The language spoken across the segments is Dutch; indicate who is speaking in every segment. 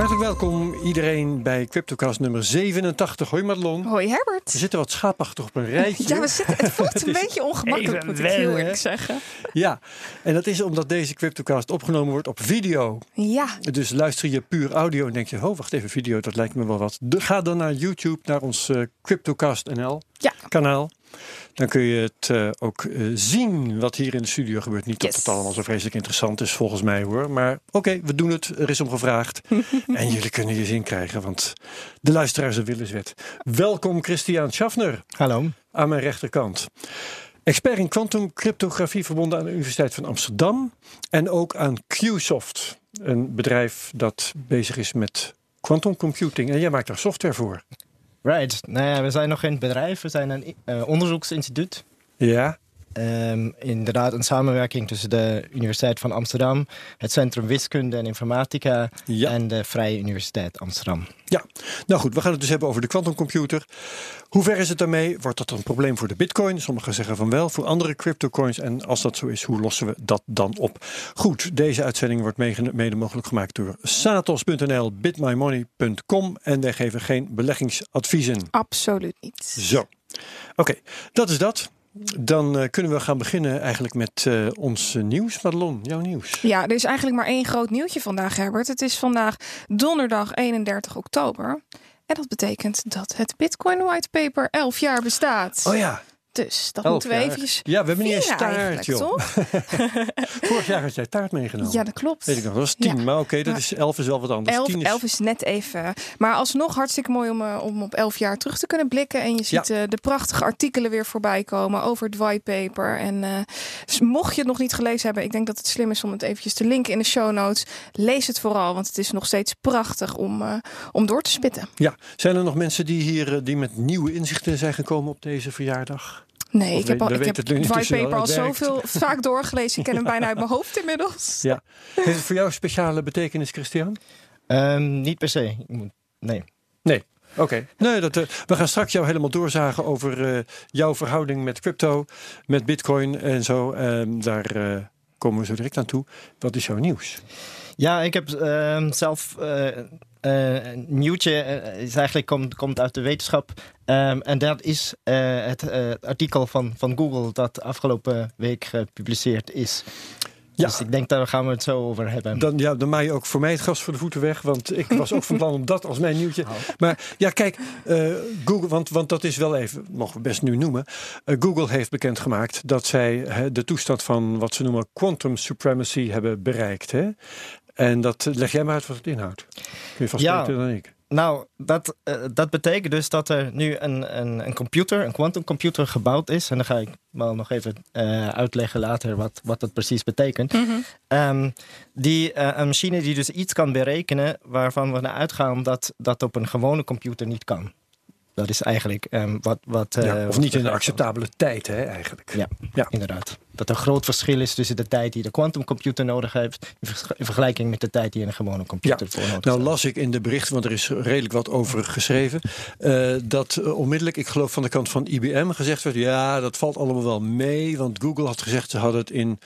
Speaker 1: Hartelijk welkom iedereen bij CryptoCast nummer 87. Hoi Madelon.
Speaker 2: Hoi Herbert.
Speaker 1: We zitten wat schaapachtig op een rijtje.
Speaker 2: Ja, we zitten, het voelt een beetje ongemakkelijk, moet ik heel eerlijk zeggen.
Speaker 1: Ja, en dat is omdat deze CryptoCast opgenomen wordt op video.
Speaker 2: Ja.
Speaker 1: Dus luister je puur audio en denk je, oh wacht even, video, dat lijkt me wel wat. De, ga dan naar YouTube, naar ons uh, CryptoCast NL
Speaker 2: ja.
Speaker 1: kanaal. Dan kun je het uh, ook uh, zien wat hier in de studio gebeurt. Niet dat het allemaal zo vreselijk interessant is volgens mij hoor. Maar oké, we doen het. Er is om gevraagd. en jullie kunnen je zin krijgen, want de luisteraars er willen wet. Welkom Christian Schaffner
Speaker 3: Hallo.
Speaker 1: aan mijn rechterkant. Expert in kwantumcryptografie verbonden aan de Universiteit van Amsterdam. En ook aan QSoft, een bedrijf dat bezig is met quantum computing. En jij maakt daar software voor.
Speaker 3: Right. Nou ja, we zijn nog geen bedrijf, we zijn een uh, onderzoeksinstituut.
Speaker 1: Ja.
Speaker 3: Um, inderdaad, een samenwerking tussen de Universiteit van Amsterdam, het Centrum Wiskunde en Informatica
Speaker 1: ja.
Speaker 3: en de Vrije Universiteit Amsterdam.
Speaker 1: Ja, nou goed, we gaan het dus hebben over de quantumcomputer. Hoe ver is het daarmee? Wordt dat een probleem voor de bitcoin? Sommigen zeggen van wel, voor andere cryptocoins. En als dat zo is, hoe lossen we dat dan op? Goed, deze uitzending wordt mede mogelijk gemaakt door satos.nl, bitmymoney.com. En wij geven geen beleggingsadviezen.
Speaker 2: Absoluut niet.
Speaker 1: Zo, oké, okay, dat is dat. Dan uh, kunnen we gaan beginnen eigenlijk met uh, ons uh, nieuws. Madelon, jouw nieuws.
Speaker 2: Ja, er is eigenlijk maar één groot nieuwtje vandaag, Herbert. Het is vandaag donderdag 31 oktober. En dat betekent dat het Bitcoin White Paper 11 jaar bestaat.
Speaker 1: Oh ja.
Speaker 2: Dus dat
Speaker 1: Elf
Speaker 2: moeten we
Speaker 1: jaar.
Speaker 2: eventjes
Speaker 1: Ja, we hebben niet eens taart, joh. Vorig jaar had jij taart meegenomen.
Speaker 2: Ja, dat klopt.
Speaker 1: Weet ik nog, dat was tien.
Speaker 2: Ja.
Speaker 1: Maar oké, okay, dat is elf is wel wat anders.
Speaker 2: Elf,
Speaker 1: tien is...
Speaker 2: elf is net even. Maar alsnog hartstikke mooi om, uh, om op elf jaar terug te kunnen blikken. En je ziet
Speaker 1: Ja.
Speaker 2: uh, de prachtige artikelen weer voorbij komen over het whitepaper. En uh, dus mocht je het nog niet gelezen hebben, ik denk dat het slim is om het eventjes te linken in de show notes. Lees het vooral, want het is nog steeds prachtig om, uh, om door te spitten.
Speaker 1: Ja, zijn er nog mensen die hier die met nieuwe inzichten zijn gekomen op deze verjaardag?
Speaker 2: Nee,
Speaker 1: Of
Speaker 2: ik heb, al, ik heb het whitepaper al zoveel vaak doorgelezen. Ik ken hem bijna uit mijn hoofd inmiddels.
Speaker 1: Ja. Heeft het voor jou een speciale betekenis, Christian?
Speaker 3: Um, niet per se. Ik moet- Nee.
Speaker 1: Nee. Oké. Nee, dat, uh, we gaan straks jou helemaal doorzagen over uh, jouw verhouding met crypto, met bitcoin en zo. Um, daar uh, komen we zo direct aan toe. Wat is jouw nieuws?
Speaker 3: Ja, ik heb uh, zelf uh, uh, een nieuwtje. is eigenlijk komt, komt uit de wetenschap. Um, en dat is het artikel van, van Google dat afgelopen week gepubliceerd is.
Speaker 1: Ja.
Speaker 3: Dus ik denk daar gaan we het zo over hebben.
Speaker 1: Dan, ja, dan maai je ook voor mij het gas voor de voeten weg. Want ik was ook van plan om dat als mijn nieuwtje. Maar ja, kijk, uh, Google, want, want dat is wel even, mogen we best nu noemen. Uh, Google heeft bekendgemaakt dat zij hè, de toestand van wat ze noemen quantum supremacy hebben bereikt. Hè? En dat leg jij maar uit wat het inhoudt. Kun je vast
Speaker 3: Ja.
Speaker 1: beter dan ik.
Speaker 3: Nou, dat, uh, dat betekent dus dat er nu een, een, een computer, een quantumcomputer gebouwd is. En dan ga ik wel nog even uh, uitleggen later wat, wat dat precies betekent.
Speaker 2: Mm -hmm.
Speaker 3: um, die, uh, een machine die dus iets kan berekenen waarvan we naar uitgaan dat dat op een gewone computer niet kan. Dat is eigenlijk um, wat... wat
Speaker 1: ja, of niet in een acceptabele tijd, hè, eigenlijk.
Speaker 3: Ja, ja, inderdaad. Dat er een groot verschil is tussen de tijd die de quantumcomputer nodig heeft... in vergelijking met de tijd die een gewone computer
Speaker 1: ja.
Speaker 3: voor nodig heeft.
Speaker 1: Nou las ik in de berichten, want er is redelijk wat over geschreven... Uh, dat uh, onmiddellijk, ik geloof van de kant van IBM, gezegd werd... ja, dat valt allemaal wel mee, want Google had gezegd... ze hadden het in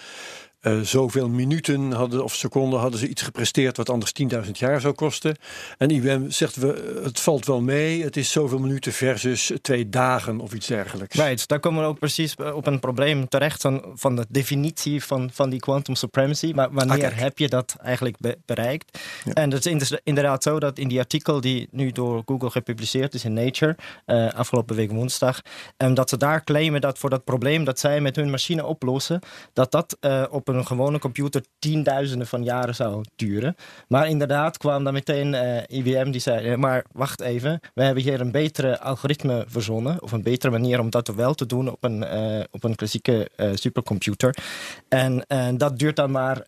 Speaker 1: uh, zoveel minuten hadden, of seconden hadden ze iets gepresteerd wat anders 10.000 jaar zou kosten. En IBM zegt we, het valt wel mee, het is zoveel minuten versus twee dagen of iets dergelijks.
Speaker 3: Right, daar komen we ook precies op een probleem terecht van, van de definitie van, van die quantum supremacy. Maar wanneer
Speaker 1: ah,
Speaker 3: heb je dat eigenlijk be bereikt?
Speaker 1: Ja.
Speaker 3: En het is inderdaad zo dat in die artikel die nu door Google gepubliceerd is in Nature, uh, afgelopen week woensdag, um, dat ze daar claimen dat voor dat probleem dat zij met hun machine oplossen, dat dat uh, op een een gewone computer tienduizenden van jaren zou duren. Maar inderdaad kwam dan meteen uh, IBM die zei, maar wacht even, we hebben hier een betere algoritme verzonnen, of een betere manier om dat wel te doen op een, uh, op een klassieke supercomputer. En dat duurt dan maar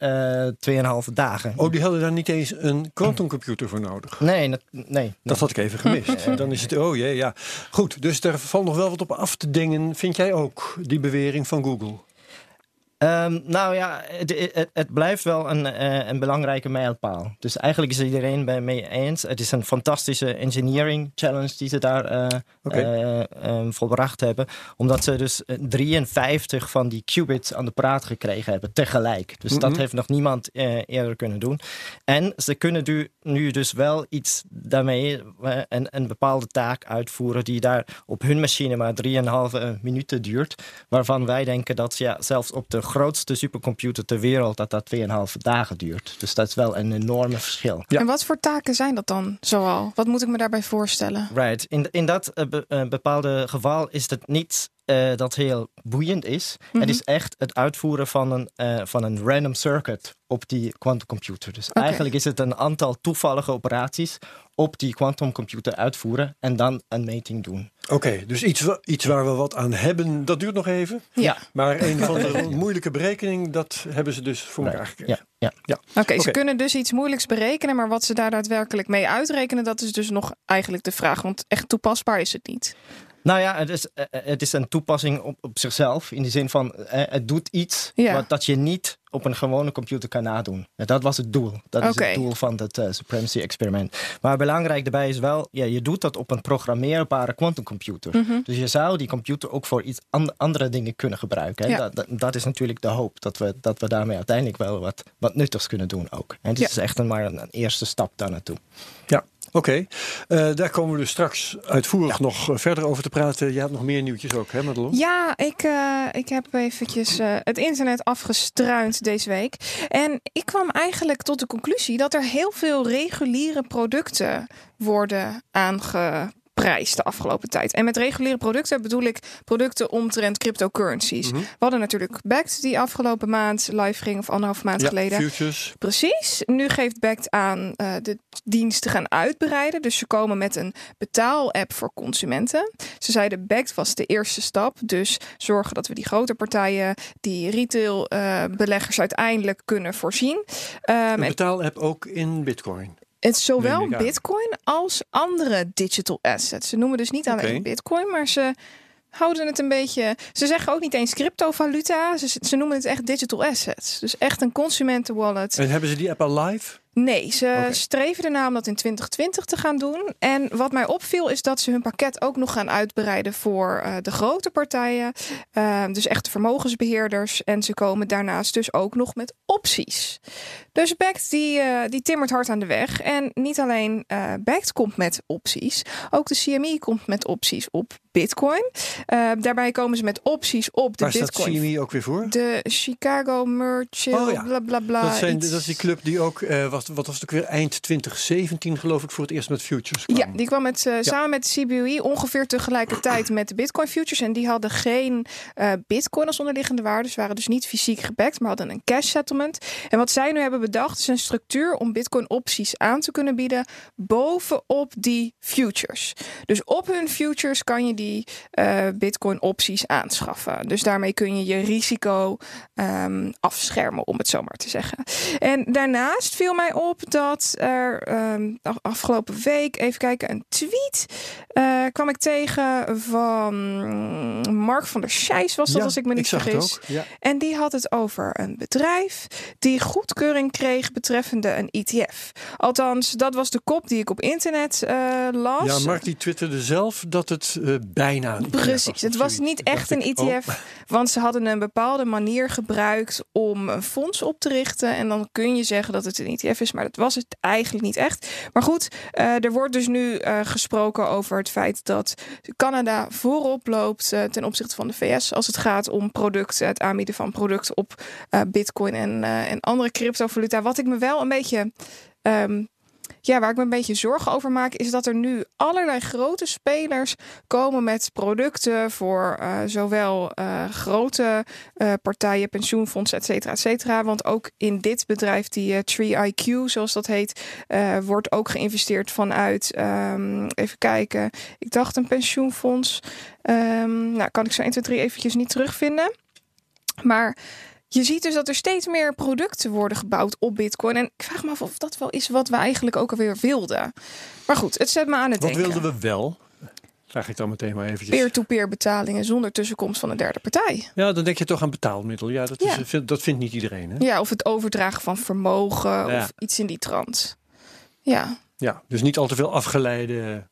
Speaker 3: 2,5 dagen.
Speaker 1: Oh, die hadden daar niet eens een quantumcomputer voor nodig?
Speaker 3: Nee, nee. nee.
Speaker 1: Dat had ik even gemist. dan is het, oh jee, ja. Goed, dus er valt nog wel wat op af te dingen, vind jij ook, die bewering van Google?
Speaker 3: Um, nou ja, het, het, het, blijft wel een, uh, een belangrijke mijlpaal. Dus eigenlijk is iedereen bij mee eens. Het is een fantastische engineering challenge die ze daar uh, okay. uh, um, volbracht hebben. Omdat ze dus 53 van die qubits aan de praat gekregen hebben tegelijk. Dus mm -hmm. dat heeft nog niemand eerder kunnen doen. En ze kunnen nu, nu dus wel iets daarmee, een, een bepaalde taak uitvoeren die daar op hun machine maar 3,5 minuten duurt. Waarvan wij denken dat ja, zelfs op de grootste supercomputer ter wereld dat dat 2,5 dagen duurt. Dus dat is wel een enorme verschil.
Speaker 2: Ja. En wat voor taken zijn dat dan zoal? Wat moet ik me daarbij voorstellen?
Speaker 3: Right. In, in dat uh, be, uh, bepaalde geval is het niet uh, dat heel boeiend is. Mm -hmm. Het is echt het uitvoeren van een, uh, van een random circuit op die quantumcomputer. Dus okay. eigenlijk is het een aantal toevallige operaties op die quantumcomputer uitvoeren en dan een meting doen.
Speaker 1: Oké, okay, dus iets, iets waar we wat aan hebben, dat duurt nog even.
Speaker 3: Ja.
Speaker 1: Maar een van de moeilijke berekeningen, dat hebben ze dus voor elkaar gekregen.
Speaker 3: Ja. ja.
Speaker 1: ja.
Speaker 2: Oké, okay, ze kunnen dus iets moeilijks berekenen, maar wat ze daar daadwerkelijk mee uitrekenen, dat is dus nog eigenlijk de vraag. Want echt toepasbaar is het niet.
Speaker 3: Nou ja, het is, het is een toepassing op, op zichzelf. In de zin van, het doet iets ja. wat dat je niet op een gewone computer kan nadoen. Dat was het doel. Dat is het doel van het uh, supremacy experiment. Maar belangrijk daarbij is wel, ja, je doet dat op een programmeerbare quantumcomputer.
Speaker 2: Mhm.
Speaker 3: Mm -hmm. Dus je zou die computer ook voor iets an andere dingen kunnen gebruiken.
Speaker 2: Ja.
Speaker 3: Dat, dat, dat, is natuurlijk de hoop, dat we, dat we daarmee uiteindelijk wel wat, wat nuttigs kunnen doen ook. En het
Speaker 2: Ja.
Speaker 3: is echt een, maar een, een eerste stap daar naartoe.
Speaker 1: Ja, oké. Eh, daar komen we dus straks uitvoerig nog eh, verder over te praten. Je hebt nog meer nieuwtjes ook, hè Madelon?
Speaker 2: Ja, ik, eh, ik heb eventjes het internet afgestruind deze week. En ik kwam eigenlijk tot de conclusie dat er heel veel reguliere producten worden aangeprijsd de afgelopen tijd. En met reguliere producten bedoel ik producten omtrent cryptocurrencies.
Speaker 1: Mhm.
Speaker 2: We hadden natuurlijk Backed die afgelopen maand live ging of anderhalf maand
Speaker 1: Ja,
Speaker 2: geleden.
Speaker 1: futures.
Speaker 2: Precies. Nu geeft Backed aan eh, de dienst te gaan uitbreiden. Dus ze komen met een betaal-app voor consumenten. Ze zeiden Backed was de eerste stap. Dus zorgen dat we die grote partijen, die retail eh, beleggers uiteindelijk kunnen voorzien. Ehm,
Speaker 1: Een
Speaker 2: en
Speaker 1: betaal-app ook in bitcoin.
Speaker 2: Het zowel. Bitcoin als andere digital assets. Ze noemen dus niet alleen. Bitcoin, maar ze houden het een beetje. Ze zeggen ook niet eens cryptovaluta. Ze, ze noemen het echt digital assets. Dus echt een consumentenwallet.
Speaker 1: En hebben ze die app al live?
Speaker 2: Nee, ze streven ernaar om dat in 2020 te gaan doen. En wat mij opviel is dat ze hun pakket ook nog gaan uitbreiden voor eh, de grote partijen. Eh, dus echt de vermogensbeheerders. En ze komen daarnaast dus ook nog met opties. Dus Backed die, eh, die timmert hard aan de weg. En niet alleen eh Backed komt met opties. Ook de CME komt met opties op Bitcoin. Eh, daarbij komen ze met opties op de
Speaker 1: Waar staat
Speaker 2: Bitcoin.
Speaker 1: CME ook weer voor?
Speaker 2: De Chicago Merchant,
Speaker 1: Oh ja.
Speaker 2: bla bla bla.
Speaker 1: Dat, zijn, dat is die club die ook, eh, was, wat was het ook weer, eind 2017 geloof ik, voor het eerst met futures kwam.
Speaker 2: Ja, die kwam met, eh, samen met de CBOE ongeveer tegelijkertijd met de Bitcoin futures. En die hadden geen eh, Bitcoin als onderliggende waarde. Ze waren dus niet fysiek gebackt, maar hadden een cash settlement. En wat zij nu hebben bedacht is een structuur om Bitcoin opties aan te kunnen bieden bovenop die futures. Dus op hun futures kan je die eh, Bitcoin opties aanschaffen. Dus daarmee kun je je risico ehm, afschermen, om het zo maar te zeggen. En daarnaast viel mij op dat er ehm, af- afgelopen week, even kijken, een tweet eh, kwam ik tegen van Mark van der Scheijs was dat,
Speaker 1: Ja,
Speaker 2: als ik me niet vergis.
Speaker 1: Ja.
Speaker 2: En die had het over een bedrijf die goedkeuring kreeg betreffende een ETF. Althans, dat was de kop die ik op internet eh, las.
Speaker 1: ja, Mark die twitterde zelf dat het bijna een
Speaker 2: Precies, het was niet echt een
Speaker 1: oh,
Speaker 2: ETF, want ze hadden een bepaalde manier gebruikt om een fonds op te richten. En dan kun je zeggen dat het een ETF is, maar dat was het eigenlijk niet echt. Maar goed, eh, er wordt dus nu eh, gesproken over het feit dat Canada voorop loopt eh, ten opzichte van de VS als het gaat om producten, het aanbieden van producten op Bitcoin en, en andere cryptovaluta. Wat ik me wel een beetje. ehm, ja, waar ik me een beetje zorgen over maak, is dat er nu allerlei grote spelers komen met producten voor eh, zowel eh, grote eh, partijen, pensioenfondsen, et cetera, et cetera. Want ook in dit bedrijf, die Tree IQ, zoals dat heet, wordt ook geïnvesteerd vanuit, ehm, even kijken, ik dacht een pensioenfonds. Ehm, nou, kan ik zo 1, 2, 3 eventjes niet terugvinden. Maar je ziet dus dat er steeds meer producten worden gebouwd op Bitcoin. En ik vraag me af of dat wel is wat we eigenlijk ook alweer wilden. Maar goed, het zet me aan het
Speaker 1: Wat
Speaker 2: denken.
Speaker 1: wilden we wel? Vraag ik dan meteen maar eventjes.
Speaker 2: Peer-to-peer betalingen zonder tussenkomst van een derde partij.
Speaker 1: Ja, dan denk je toch aan betaalmiddel. Ja, dat,
Speaker 2: Ja.
Speaker 1: Is, dat vindt niet iedereen. Hè?
Speaker 2: Ja, of het overdragen van vermogen
Speaker 1: Ja.
Speaker 2: of iets in die trant. Ja.
Speaker 1: Ja, dus niet al te veel afgeleide.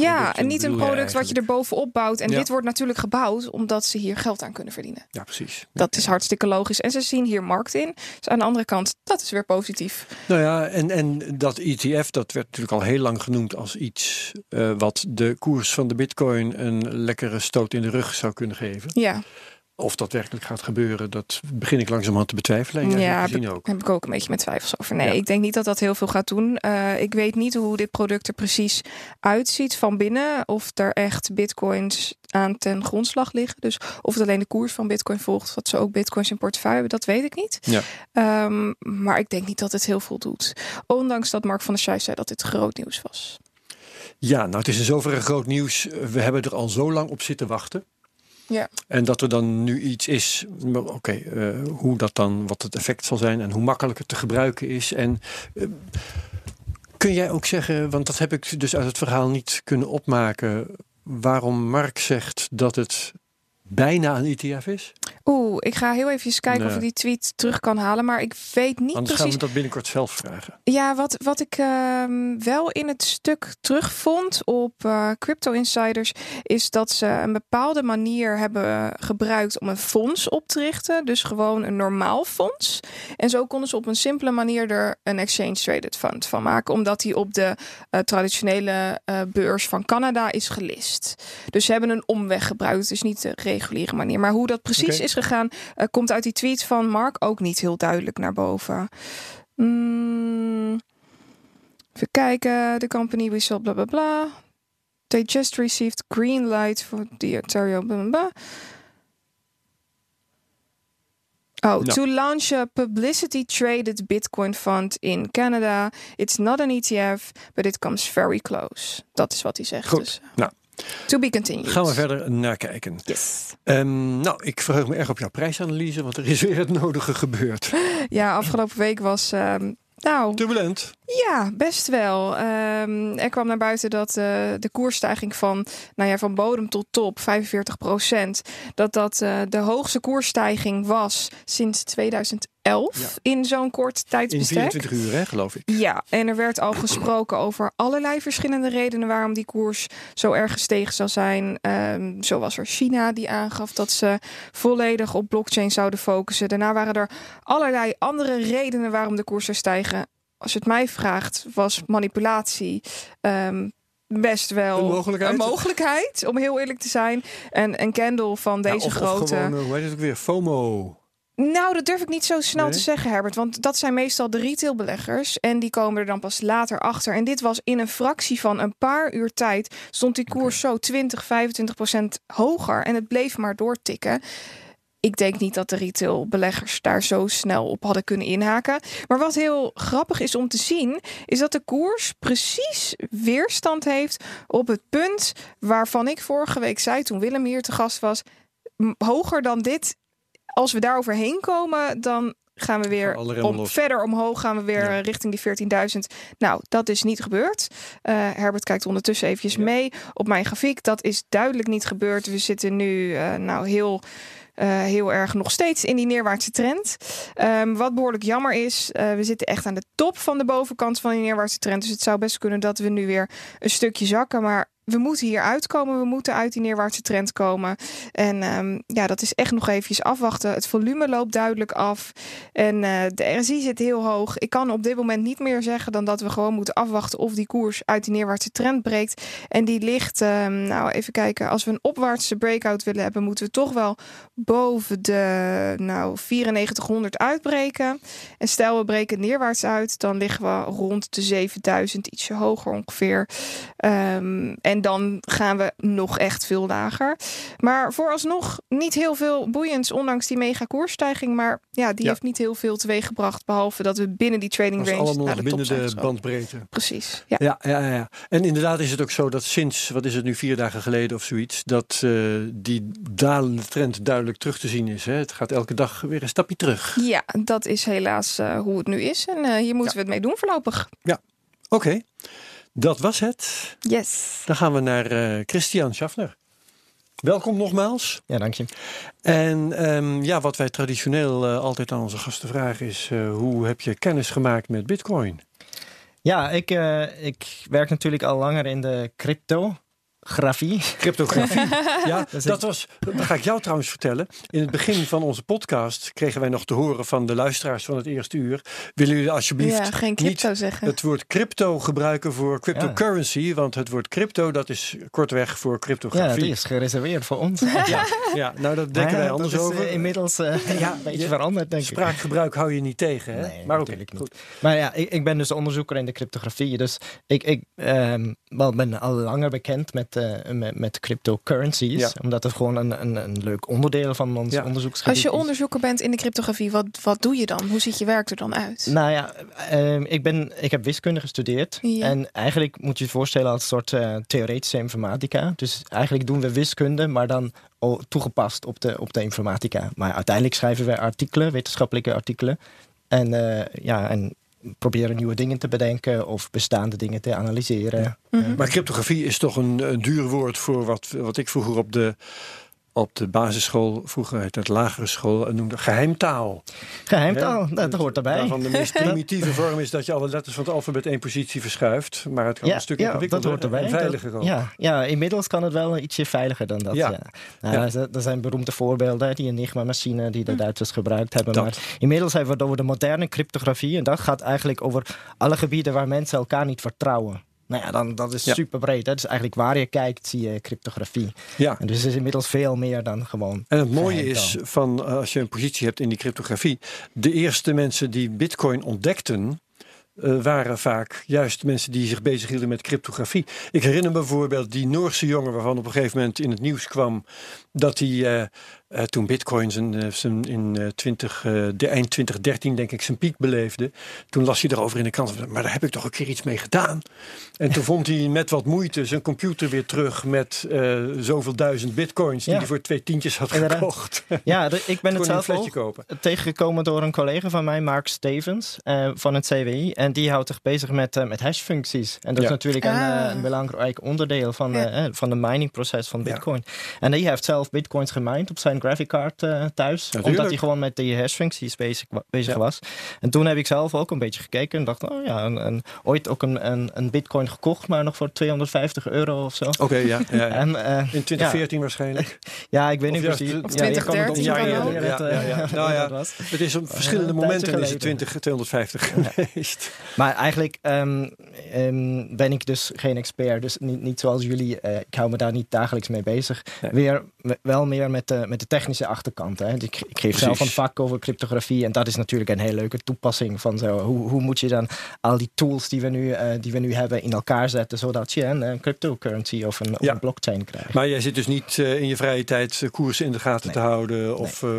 Speaker 2: Ja, en niet een product wat je er bovenop bouwt. En
Speaker 1: Ja.
Speaker 2: dit wordt natuurlijk gebouwd omdat ze hier geld aan kunnen verdienen.
Speaker 1: Ja, precies.
Speaker 2: Dat is hartstikke logisch. En ze zien hier markt in. Dus aan de andere kant, dat is weer positief.
Speaker 1: Nou ja, en, en dat ETF, dat werd natuurlijk al heel lang genoemd als iets eh, wat de koers van de bitcoin een lekkere stoot in de rug zou kunnen geven.
Speaker 2: Ja,
Speaker 1: Of dat werkelijk gaat gebeuren, dat begin ik langzamerhand te betwijfelen.
Speaker 2: Ja heb, ik,
Speaker 1: ook.
Speaker 2: heb ik ook een beetje mijn twijfels over. Nee,
Speaker 1: Ja.
Speaker 2: ik denk niet dat dat heel veel gaat doen. Eh, ik weet niet hoe dit product er precies uitziet van binnen. Of er echt bitcoins aan ten grondslag liggen. Dus of het alleen de koers van bitcoin volgt. Wat ze ook bitcoins in portefeuille hebben, dat weet ik niet.
Speaker 1: Ja.
Speaker 2: Ehm, maar ik denk niet dat het heel veel doet. Ondanks dat Mark van der Scheijs zei dat dit groot nieuws was.
Speaker 1: Ja, nou het is in zoverre groot nieuws. We hebben er al zo lang op zitten wachten.
Speaker 2: Ja.
Speaker 1: En dat er dan nu iets is, oké, eh, hoe dat dan, wat het effect zal zijn en hoe makkelijk het te gebruiken is. En eh, kun jij ook zeggen, want dat heb ik dus uit het verhaal niet kunnen opmaken, waarom Mark zegt dat het bijna een ETF is?
Speaker 2: Oeh, ik ga heel even kijken of ik die tweet terug kan halen. Maar ik weet niet
Speaker 1: Anders gaan
Speaker 2: precies.
Speaker 1: we dat binnenkort zelf vragen.
Speaker 2: Ja, wat, wat ik ehm, wel in het stuk terugvond op eh, Crypto Insiders, is dat ze een bepaalde manier hebben gebruikt om een fonds op te richten. Dus gewoon een normaal fonds. En zo konden ze op een simpele manier er een exchange traded fund van maken, omdat die op de eh, traditionele eh, beurs van Canada is gelist. Dus ze hebben een omweg gebruikt. Is niet de reguliere manier. Maar hoe dat precies is gegaan, eh, komt uit die tweet van Mark ook niet heel duidelijk naar boven. Mm, even kijken. De company we saw bla bla bla. They just received green light for the Ontario bla bla bla. Oh,
Speaker 1: Nou.
Speaker 2: to launch a publicity traded Bitcoin fund in Canada. It's not an ETF, but it comes very close. Dat is wat hij zegt.
Speaker 1: Goed.
Speaker 2: Dus.
Speaker 1: Nou.
Speaker 2: To be continued.
Speaker 1: Gaan we verder naar kijken.
Speaker 2: Yes.
Speaker 1: Ehm, nou, ik verheug me erg op jouw prijsanalyse, want er is weer het nodige gebeurd.
Speaker 2: Ja, afgelopen week was. ehm, nou,
Speaker 1: Turbulent.
Speaker 2: Ja, best wel. Ehm, er kwam naar buiten dat eh, de koersstijging van, nou ja, van bodem tot top, 45% dat dat eh, de hoogste koersstijging was sinds 2011 in zo'n kort
Speaker 1: In
Speaker 2: tijdsbestek.
Speaker 1: 24 uur, hè, geloof ik.
Speaker 2: Ja, en er werd al gesproken over allerlei verschillende redenen waarom die koers zo erg gestegen zou zijn. Ehm, zo was er China die aangaf dat ze volledig op blockchain zouden focussen. Daarna waren er allerlei andere redenen waarom de koers zou stijgen. Als je het mij vraagt, was manipulatie. ehm, Best wel
Speaker 1: Een mogelijkheid.
Speaker 2: een mogelijkheid, om heel eerlijk te zijn. En een candle van deze
Speaker 1: Ja, of,
Speaker 2: grote.
Speaker 1: Of gewoon, eh, hoe heet het ook weer? FOMO.
Speaker 2: Nou, dat durf ik niet zo snel
Speaker 1: Nee?
Speaker 2: te zeggen, Herbert. Want dat zijn meestal de retailbeleggers. En die komen er dan pas later achter. En dit was in een fractie van een paar uur tijd. stond die koers zo 20, 25 procent hoger. En het bleef maar doortikken. Ik denk niet dat de retailbeleggers daar zo snel op hadden kunnen inhaken. Maar wat heel grappig is om te zien, is dat de koers precies weerstand heeft op het punt waarvan ik vorige week zei toen Willem hier te gast was. Hoger dan dit als we daar overheen komen, dan gaan we weer om, verder omhoog. Gaan we weer
Speaker 1: Ja.
Speaker 2: eh, richting die 14.000. Nou, dat is niet gebeurd. Eh, Herbert kijkt ondertussen eventjes
Speaker 1: Ja.
Speaker 2: mee op mijn grafiek. Dat is duidelijk niet gebeurd. We zitten nu eh, nou heel... heel erg nog steeds in die neerwaartse trend. Ehm, wat behoorlijk jammer is, we zitten echt aan de top van de bovenkant van die neerwaartse trend. Dus het zou best kunnen dat we nu weer een stukje zakken. Maar we moeten hier uitkomen. We moeten uit die neerwaartse trend komen. En ehm, ja, dat is echt nog eventjes afwachten. Het volume loopt duidelijk af. En eh, de RSI zit heel hoog. Ik kan op dit moment niet meer zeggen dan dat we gewoon moeten afwachten of die koers uit die neerwaartse trend breekt. En die ligt, ehm, nou even kijken, als we een opwaartse breakout willen hebben, moeten we toch wel boven de nou, 9400 uitbreken. En stel we breken neerwaarts uit, dan liggen we rond de 7000, ietsje hoger ongeveer. Ehm, en dan gaan we nog echt veel lager. Maar vooralsnog niet heel veel boeiends, ondanks die mega koersstijging. Maar ja, die
Speaker 1: Ja.
Speaker 2: heeft niet heel veel teweeggebracht. Behalve dat we binnen die trading range
Speaker 1: allemaal
Speaker 2: naar de
Speaker 1: binnen de bandbreedte.
Speaker 2: Precies, ja.
Speaker 1: Ja, ja, ja. En inderdaad is het ook zo dat sinds, wat is het nu, vier dagen geleden of zoiets, dat eh, die dalende trend duidelijk terug te zien is. Hè? Het gaat elke dag weer een stapje terug.
Speaker 2: Ja, dat is helaas eh, hoe het nu is. En eh, hier moeten we het mee doen voorlopig.
Speaker 1: Oké. Dat was het.
Speaker 2: Yes.
Speaker 1: Dan gaan we naar eh, Christian Schaffner. Welkom nogmaals.
Speaker 3: Ja, dank je.
Speaker 1: En ehm, ja, wat wij traditioneel eh, altijd aan onze gasten vragen is: eh, hoe heb je kennis gemaakt met Bitcoin?
Speaker 3: Ja, ik, eh, ik werk natuurlijk al langer in de cryptografie.
Speaker 1: Cryptografie. ja, dat was. Dat ga ik jou trouwens vertellen. In het begin van onze podcast kregen wij nog te horen van de luisteraars van het eerste uur. Willen jullie alsjeblieft
Speaker 2: Ja, geen crypto
Speaker 1: niet
Speaker 2: zeggen.
Speaker 1: het woord crypto gebruiken voor cryptocurrency? Want het woord crypto dat is kortweg voor
Speaker 3: Ja,
Speaker 1: cryptografie.
Speaker 3: die is gereserveerd voor ons.
Speaker 1: Ja, ja, nou dat denken
Speaker 3: ja,
Speaker 1: wij
Speaker 3: dat
Speaker 1: anders
Speaker 3: is, eh,
Speaker 1: over.
Speaker 3: inmiddels eh,
Speaker 1: Ja,
Speaker 3: een beetje
Speaker 1: je-
Speaker 3: veranderd, denk ik.
Speaker 1: Spraakgebruik hou je niet tegen, hè?
Speaker 3: Nee,
Speaker 1: maar oké,
Speaker 3: natuurlijk niet.
Speaker 1: goed.
Speaker 3: Maar ja, ik, ik ben dus onderzoeker in de cryptografie. Dus ik, ik ehm, wel, ben al langer bekend met, met, met cryptocurrencies.
Speaker 1: Ja.
Speaker 3: Omdat het gewoon een, een, een leuk onderdeel van ons
Speaker 1: Ja.
Speaker 3: onderzoeksgebied
Speaker 2: Als je
Speaker 3: is.
Speaker 2: onderzoeker bent in de cryptografie, wat, wat doe je dan? Hoe ziet je werk er dan uit?
Speaker 3: Nou ja, ehm, ik, ben, ik heb wiskunde gestudeerd.
Speaker 2: Ja.
Speaker 3: En eigenlijk moet je je voorstellen als een soort eh, theoretische informatica. Dus eigenlijk doen we wiskunde, maar dan toegepast op de, op de informatica. Maar uiteindelijk schrijven wij artikelen, wetenschappelijke artikelen. En, eh, ja, en proberen nieuwe dingen te bedenken of bestaande dingen te analyseren.
Speaker 1: Maar cryptografie is toch een, een duur woord voor wat, wat ik vroeger op de, op de basisschool, vroeger heette het lagere school, noemde geheimtaal.
Speaker 3: Geheimtaal, dat hoort erbij.
Speaker 1: Waarvan de meest primitieve vorm is dat je alle letters van het alfabet één positie verschuift. Maar het kan een stuk
Speaker 3: ja, dat hoort erbij.
Speaker 1: en veiliger ook.
Speaker 3: Ja, ja, inmiddels kan het wel ietsje veiliger dan dat.
Speaker 1: Ja.
Speaker 3: Ja. Nou, er zijn- Er beroemde voorbeelden, die Enigma-machine die de Duitsers gebruikt hebben.
Speaker 1: Dat.
Speaker 3: Maar inmiddels hebben we het over de moderne cryptografie. En dat gaat eigenlijk over alle gebieden waar mensen elkaar niet vertrouwen. Nou ja, dan, dat is
Speaker 1: Ja.
Speaker 3: super breed. Hè? Dus eigenlijk waar je kijkt, zie je cryptografie.
Speaker 1: Ja.
Speaker 3: En dus het is inmiddels veel meer dan gewoon.
Speaker 1: En het mooie is van eh, als je een positie hebt in die cryptografie, de eerste mensen die Bitcoin ontdekten. eh, waren vaak juist mensen die zich bezighielden met cryptografie. Ik herinner me bijvoorbeeld die Noorse jongen waarvan op een gegeven moment in het nieuws kwam dat hij eh, eh, toen Bitcoin zijn, eh, zijn in eh, 20, eh, de eind 2013 denk ik zijn piek beleefde. Toen las hij erover in de krant, maar daar heb ik toch een keer iets mee gedaan. En toen vond hij met wat moeite zijn computer weer terug met eh, zoveel duizend bitcoins die
Speaker 3: Ja.
Speaker 1: hij voor twee tientjes had
Speaker 3: Inderdaad.
Speaker 1: gekocht.
Speaker 3: Ja, de- ik ben het zelf tegengekomen door een collega van mij, Mark Stevens, eh, van het CWI. En die houdt zich bezig met, eh, met hashfuncties. En dat
Speaker 1: Ja.
Speaker 3: is natuurlijk een,
Speaker 2: Ah.
Speaker 3: eh, een belangrijk onderdeel van,
Speaker 2: Ja.
Speaker 3: van de miningproces van
Speaker 1: Ja.
Speaker 3: Bitcoin. En die heeft zelf Bitcoins gemined op zijn graphic card eh, thuis.
Speaker 1: Natuurlijk.
Speaker 3: Omdat hij gewoon met die hashfuncties bezig, wa- bezig
Speaker 1: Ja.
Speaker 3: was. En toen heb ik zelf ook een beetje gekeken en dacht, oh ja, een, een- ooit ook een, een, een Bitcoin gekocht, maar nog voor 250 euro of zo.
Speaker 1: Oké, ja. ja, ja.
Speaker 3: En, eh,
Speaker 1: In 2014 waarschijnlijk.
Speaker 3: ja, ik weet niet precies.
Speaker 2: Of
Speaker 3: het
Speaker 2: 2013
Speaker 3: op-
Speaker 2: kan
Speaker 3: ja,
Speaker 1: Ja,
Speaker 3: eh.
Speaker 1: Nou ja.
Speaker 3: het
Speaker 1: is op verschillende momenten is het
Speaker 3: geleden.
Speaker 1: 20, 250 geweest.
Speaker 3: Maar eigenlijk ehm, ehm, ben ik dus geen expert. Dus niet, niet zoals jullie. eh, ik hou me daar niet dagelijks mee bezig. Weer, wel meer met de, met de technische achterkant. Hè. Ik, ik geef zelf een vak over cryptografie. En dat is natuurlijk een hele leuke toepassing. Van zo, hoe, hoe moet je dan al die tools die we, nu, eh, die we nu hebben in elkaar zetten. Zodat je een, een cryptocurrency of een, of
Speaker 1: Ja.
Speaker 3: een blockchain krijgt.
Speaker 1: Maar jij zit dus niet eh, in je vrije tijd eh, koersen in de gaten
Speaker 3: Nee.
Speaker 1: te houden of eh,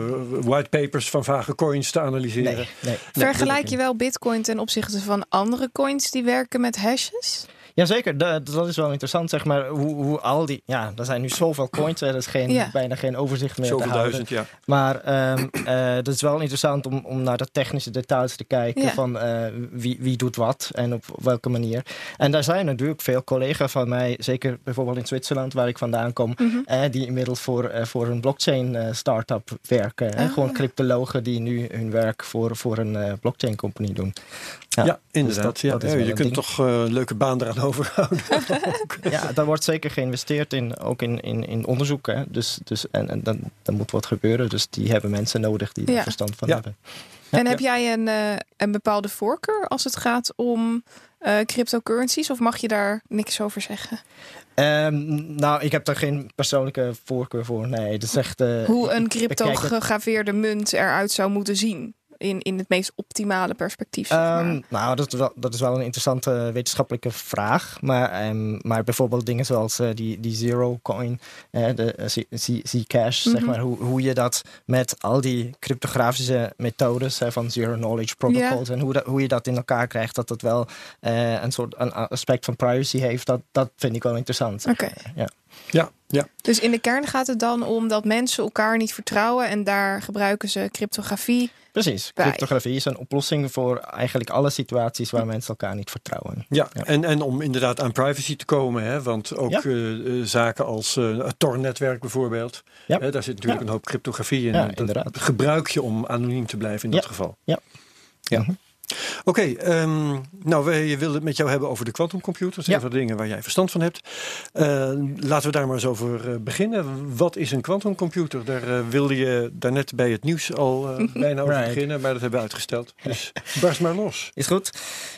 Speaker 1: whitepapers van vage coins te analyseren.
Speaker 3: nee, nee.
Speaker 2: Vergelijk je wel bitcoin ten opzichte van andere coins die werken met hashes?
Speaker 3: Jazeker, dat, dat is wel interessant. Zeg maar, hoe, hoe al die. Ja, er zijn nu zoveel coins. Er is geen,
Speaker 2: Ja.
Speaker 3: bijna geen overzicht meer
Speaker 1: Zoveel
Speaker 3: te houden.
Speaker 1: duizend, ja.
Speaker 3: Maar ehm eh, het is wel interessant om, om naar de technische details te kijken.
Speaker 2: Ja.
Speaker 3: Van eh, wie, wie doet wat en op welke manier. En daar zijn natuurlijk veel collega's van mij, zeker bijvoorbeeld in Zwitserland, waar ik vandaan kom,
Speaker 2: Mhm.
Speaker 3: eh, die inmiddels voor, voor een blockchain eh, start-up werken. hè.
Speaker 2: Ah.
Speaker 3: Gewoon cryptologen die nu hun werk voor, voor een eh, blockchain company doen.
Speaker 1: Ja, inderdaad.
Speaker 3: dus dat-
Speaker 1: ja.
Speaker 3: dat
Speaker 1: je kunt
Speaker 3: ding.
Speaker 1: toch eh, een leuke baan eraan overhouden.
Speaker 3: Ja, daar wordt zeker geïnvesteerd in, ook in, in, in onderzoek. Hè. Dus, dus, en en dan, dan moet wat gebeuren. Dus die hebben mensen nodig die
Speaker 2: Ja.
Speaker 3: er verstand van
Speaker 1: Ja.
Speaker 3: hebben.
Speaker 2: En heb jij een, eh, een bepaalde voorkeur als het gaat om eh, cryptocurrencies? Of mag je daar niks over zeggen?
Speaker 3: Ehm, nou, ik heb daar geen persoonlijke voorkeur voor. Nee, het is echt... eh,
Speaker 2: Hoe een
Speaker 3: het-
Speaker 2: crypto-gegraveerde munt eruit zou moeten zien? In, in het meest optimale perspectief. Zeg maar.
Speaker 3: Ehm, nou, dat is, wel, dat is wel een interessante wetenschappelijke vraag. Maar, ehm, maar bijvoorbeeld dingen zoals eh, die, die Zero Coin, eh, de eh, Z- Z- Zcash, zeg
Speaker 2: Mhm.
Speaker 3: maar. Hoe, hoe je dat met al die cryptografische methodes van Zero Knowledge Protocols en hoe, dat, hoe je dat in elkaar krijgt, dat dat wel eh, een soort een aspect van privacy heeft, dat, dat vind ik wel interessant.
Speaker 2: Oké.
Speaker 3: maar. Ja.
Speaker 1: Ja, ja.
Speaker 2: Dus in de kern gaat het dan om dat mensen elkaar niet vertrouwen en daar gebruiken ze cryptografie.
Speaker 3: Precies.
Speaker 2: Bij.
Speaker 3: Cryptografie is een oplossing voor eigenlijk alle situaties waar mensen elkaar niet vertrouwen.
Speaker 1: Ja, En, en om inderdaad aan privacy te komen, hè, want ook
Speaker 3: Ja.
Speaker 1: eh, eh, zaken als eh, het Tor-netwerk bijvoorbeeld,
Speaker 3: Ja.
Speaker 1: hè, daar zit natuurlijk
Speaker 3: Ja.
Speaker 1: een hoop cryptografie in.
Speaker 3: Ja,
Speaker 1: Dat
Speaker 3: inderdaad.
Speaker 1: gebruik je om anoniem te blijven in
Speaker 3: Ja.
Speaker 1: dat geval.
Speaker 3: Ja.
Speaker 1: Ja.
Speaker 3: Mhm.
Speaker 1: Oké, ehm, nou, we wilden het met jou hebben over de quantumcomputers.
Speaker 3: Ja.
Speaker 1: Een van de dingen waar jij verstand van hebt. Eh, laten we daar maar eens over eh, beginnen. Wat is een quantumcomputer? Daar eh, wilde je daarnet bij het nieuws al bijna over
Speaker 3: Right.
Speaker 1: beginnen, maar dat hebben we uitgesteld. Dus barst maar los.
Speaker 3: Is goed.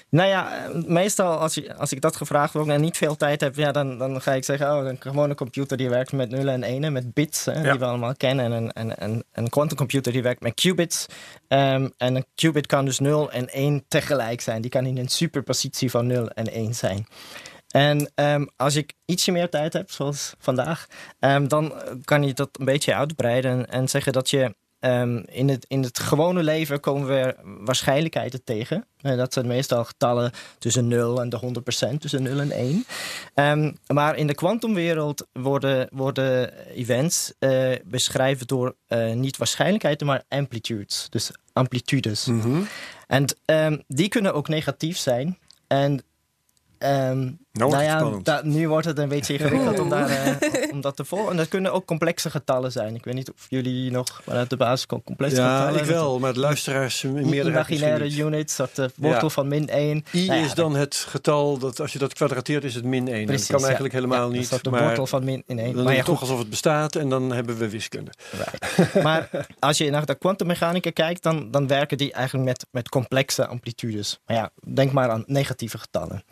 Speaker 3: Nou ja, meestal als, je, als ik dat gevraagd word en niet veel tijd heb, ja, dan, dan ga ik zeggen, oh, een gewone computer die werkt met nullen en enen, met bits, hè,
Speaker 1: Ja.
Speaker 3: die we allemaal kennen. En een, en, en, een quantumcomputer die werkt met qubits. Ehm, en een qubit kan dus 0 en 1 tegelijk zijn. Die kan in een superpositie van 0 en 1 zijn. En ehm, als ik ietsje meer tijd heb, zoals vandaag, ehm, dan kan je dat een beetje uitbreiden en, en zeggen dat je ehm, in, het, in het gewone leven komen we waarschijnlijkheden tegen. En dat zijn meestal getallen tussen 0 en de 100%, tussen 0 en 1. Ehm, maar in de kwantumwereld worden, worden events eh, beschreven door eh, niet waarschijnlijkheden, maar amplitudes. Dus amplitudes.
Speaker 1: Mhm.
Speaker 3: En ehm, die kunnen ook negatief zijn. En ehm,
Speaker 1: Nou
Speaker 3: nou
Speaker 1: het
Speaker 3: ja, da- nu wordt het een beetje ingewikkeld om, daar, eh, om dat te volgen. En dat kunnen ook complexe getallen zijn. Ik weet niet of jullie nog vanuit de basis complexe
Speaker 1: Ja,
Speaker 3: getallen
Speaker 1: ik wel, maar de luisteraars meerderheid
Speaker 3: Imaginaire units, soort de wortel
Speaker 1: Ja.
Speaker 3: van min 1.
Speaker 1: I
Speaker 3: Nou ja,
Speaker 1: is dan het getal dat als je dat kwadrateert is het min 1.
Speaker 3: Precies,
Speaker 1: dat kan
Speaker 3: ja.
Speaker 1: eigenlijk helemaal
Speaker 3: ja,
Speaker 1: niet.
Speaker 3: Dat is de
Speaker 1: maar
Speaker 3: wortel van min in 1.
Speaker 1: dan
Speaker 3: Maar ja,
Speaker 1: toch alsof het bestaat en dan hebben we wiskunde.
Speaker 3: right. maar als je naar de kwantummechanica kijkt, dan, dan werken die eigenlijk met, met complexe amplitudes. Maar ja, denk maar aan negatieve getallen.